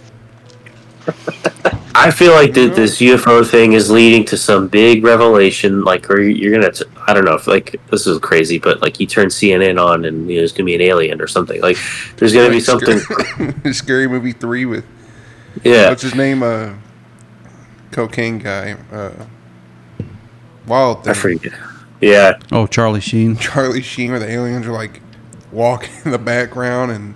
S3: (laughs)
S4: I feel like that this UFO thing is leading to some big revelation. Like, or you're gonna, t- I don't know if like this is crazy, but like you turn CNN on and you know, there's gonna be an alien or something. Like, there's gonna be something.
S2: Scary, (laughs) scary movie three with
S4: Yeah,
S2: what's his name? Uh, cocaine guy. Uh, Wild thing.
S4: I forget. Yeah,
S1: oh Charlie Sheen. (laughs)
S2: Charlie Sheen, where the aliens are like walking in the background, and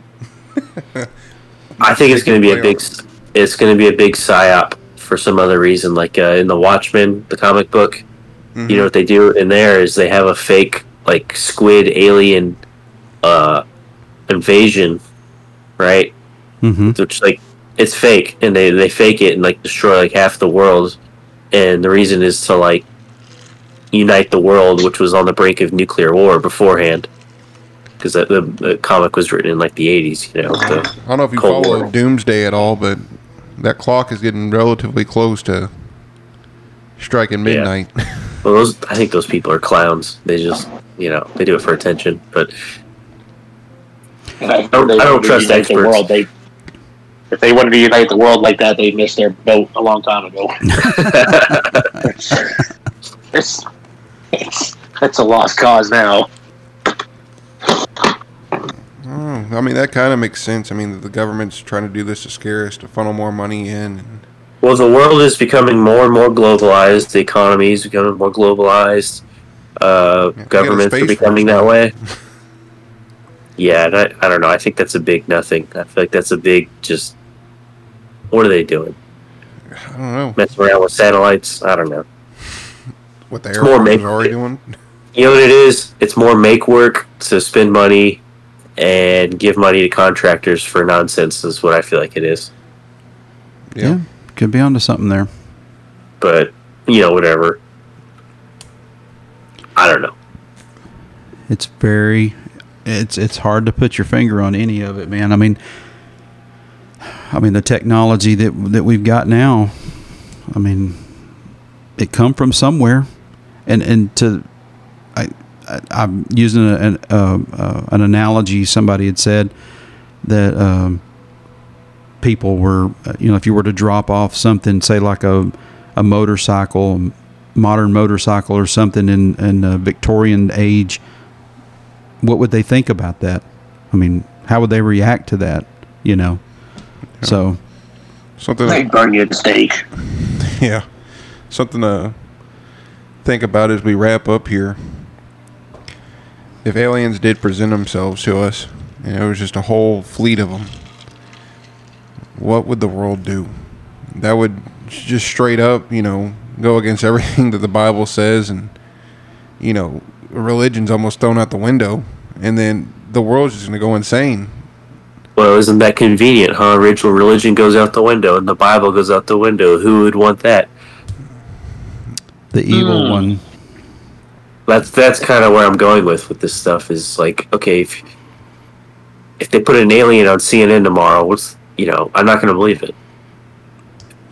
S4: I think it's gonna be a big.
S2: off.
S4: It's gonna be a big psyop for some other reason. Like uh, in the Watchmen, the comic book,
S2: Mhm.
S4: you know what they do in there is they have a fake like squid alien uh, invasion, right?
S1: Mm-hmm.
S4: which like it's fake and they they fake it and like destroy like half the world and the reason is to like unite the world which was on the brink of nuclear war beforehand because the, the, the comic was written in like the 80s you know the,
S2: I don't know if you
S4: Cold
S2: follow
S4: War.
S2: Doomsday at all, but that clock is getting relatively close to striking midnight. (laughs)
S4: well those i think those people are clowns they just you know they do it for attention but
S3: I
S4: don't- I don't trust
S3: the
S4: experts.
S3: world. They if they wanted to unite the world like that, they missed their boat a long time ago. (laughs) it's, it's it's a lost cause now.
S2: Oh, I mean, that kind of makes sense. I mean, the government's trying to do this to scare us, to funnel more money in.
S4: Well the world is becoming more and more globalized the economy is becoming more globalized uh,
S2: Yeah, we got a
S4: governments are becoming that way (laughs) Yeah, and I, I don't know. I think that's a big nothing. I feel like that's a big just. What are they doing?
S2: I don't know
S4: Messing around with satellites? I don't know.
S2: what the Air
S4: more
S2: Force
S4: make-
S2: is already doing.
S4: You know what it is? It's more make work to spend money and give money to contractors for nonsense. Is what I feel like it is.
S2: Yeah.
S1: Yeah. could be onto something there.
S4: But you know, whatever. I don't know.
S1: It's very, it's it's hard to put your finger on any of it, man. I mean, I mean the technology that that we've got now. I mean, it come from somewhere, and and to, I, I I'm using an uh, uh, an analogy. Somebody had said that um, people were, uh, you know, if you were to drop off something, say like a a motorcycle, modern motorcycle or something in in a Victorian age, what would they think about that? I mean, how would they react to that? You know, so
S2: Something.
S3: They burn you at the stake. (laughs)
S2: Yeah. Something to think about as we wrap up here. If aliens did present themselves to us, and it was just a whole fleet of them, what would the world do? That would just straight up, you know, go against (laughs) everything that the Bible says, and, you know, religion's almost thrown out the window, and then the world's just going to go insane.
S4: Well, isn't that convenient, huh? Original religion goes out the window and the Bible goes out the window. Who would want that?
S1: the evil
S3: Hmm.
S1: one.
S4: That's that's kind of where I'm going with with this stuff. Is like, okay, if if they put an alien on CNN tomorrow, what's you know, I'm not going to believe it.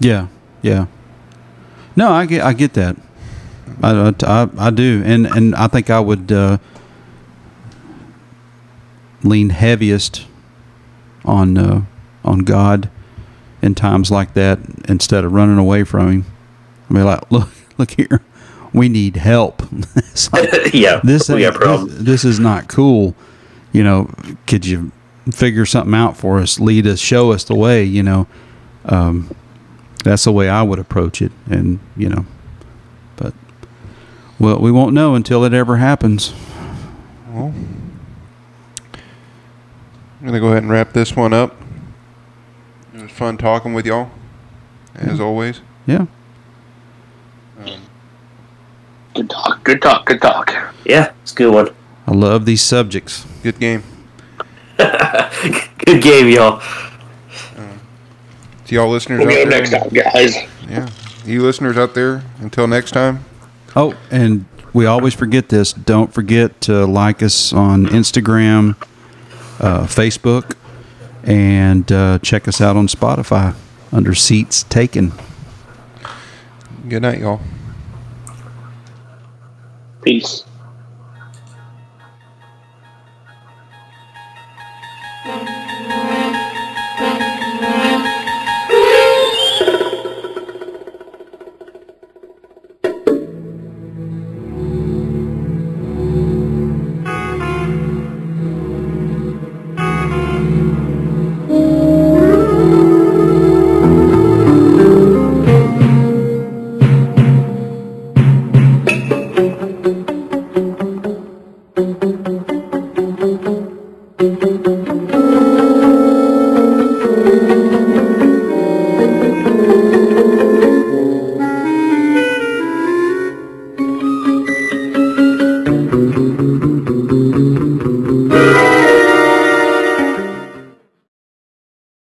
S1: Yeah, yeah. No, I get I get that. I, I, I do, and and I think I would uh, lean heaviest on uh, on God in times like that instead of running away from Him. I mean, like, (laughs) look, look here, we need help. (laughs) It's like, (laughs)
S4: yeah,
S1: this,
S4: we got
S1: ain't-
S4: problems.
S1: this this is not cool. You know, could you figure something out for us? Lead us, show us the way. You know, um, that's the way I would approach it. And you know, but well, we won't know until it ever happens.
S2: Well, I'm gonna go ahead and wrap this one up. It was fun talking with y'all, as always.
S1: Yeah.
S2: Um,
S3: Good talk. Good talk. Good talk.
S4: Yeah, it's a good one.
S1: I love these subjects.
S2: good game. (laughs)
S4: Good game, y'all.
S2: To y'all listeners
S3: We'll
S2: out there.
S3: next time, guys.
S2: Yeah, you listeners out there. Until next time.
S1: Oh, and we always forget this. Don't forget to like us on Instagram, uh, Facebook, and uh, check us out on Spotify under Seats Taken.
S2: Good night, y'all.
S3: Peace.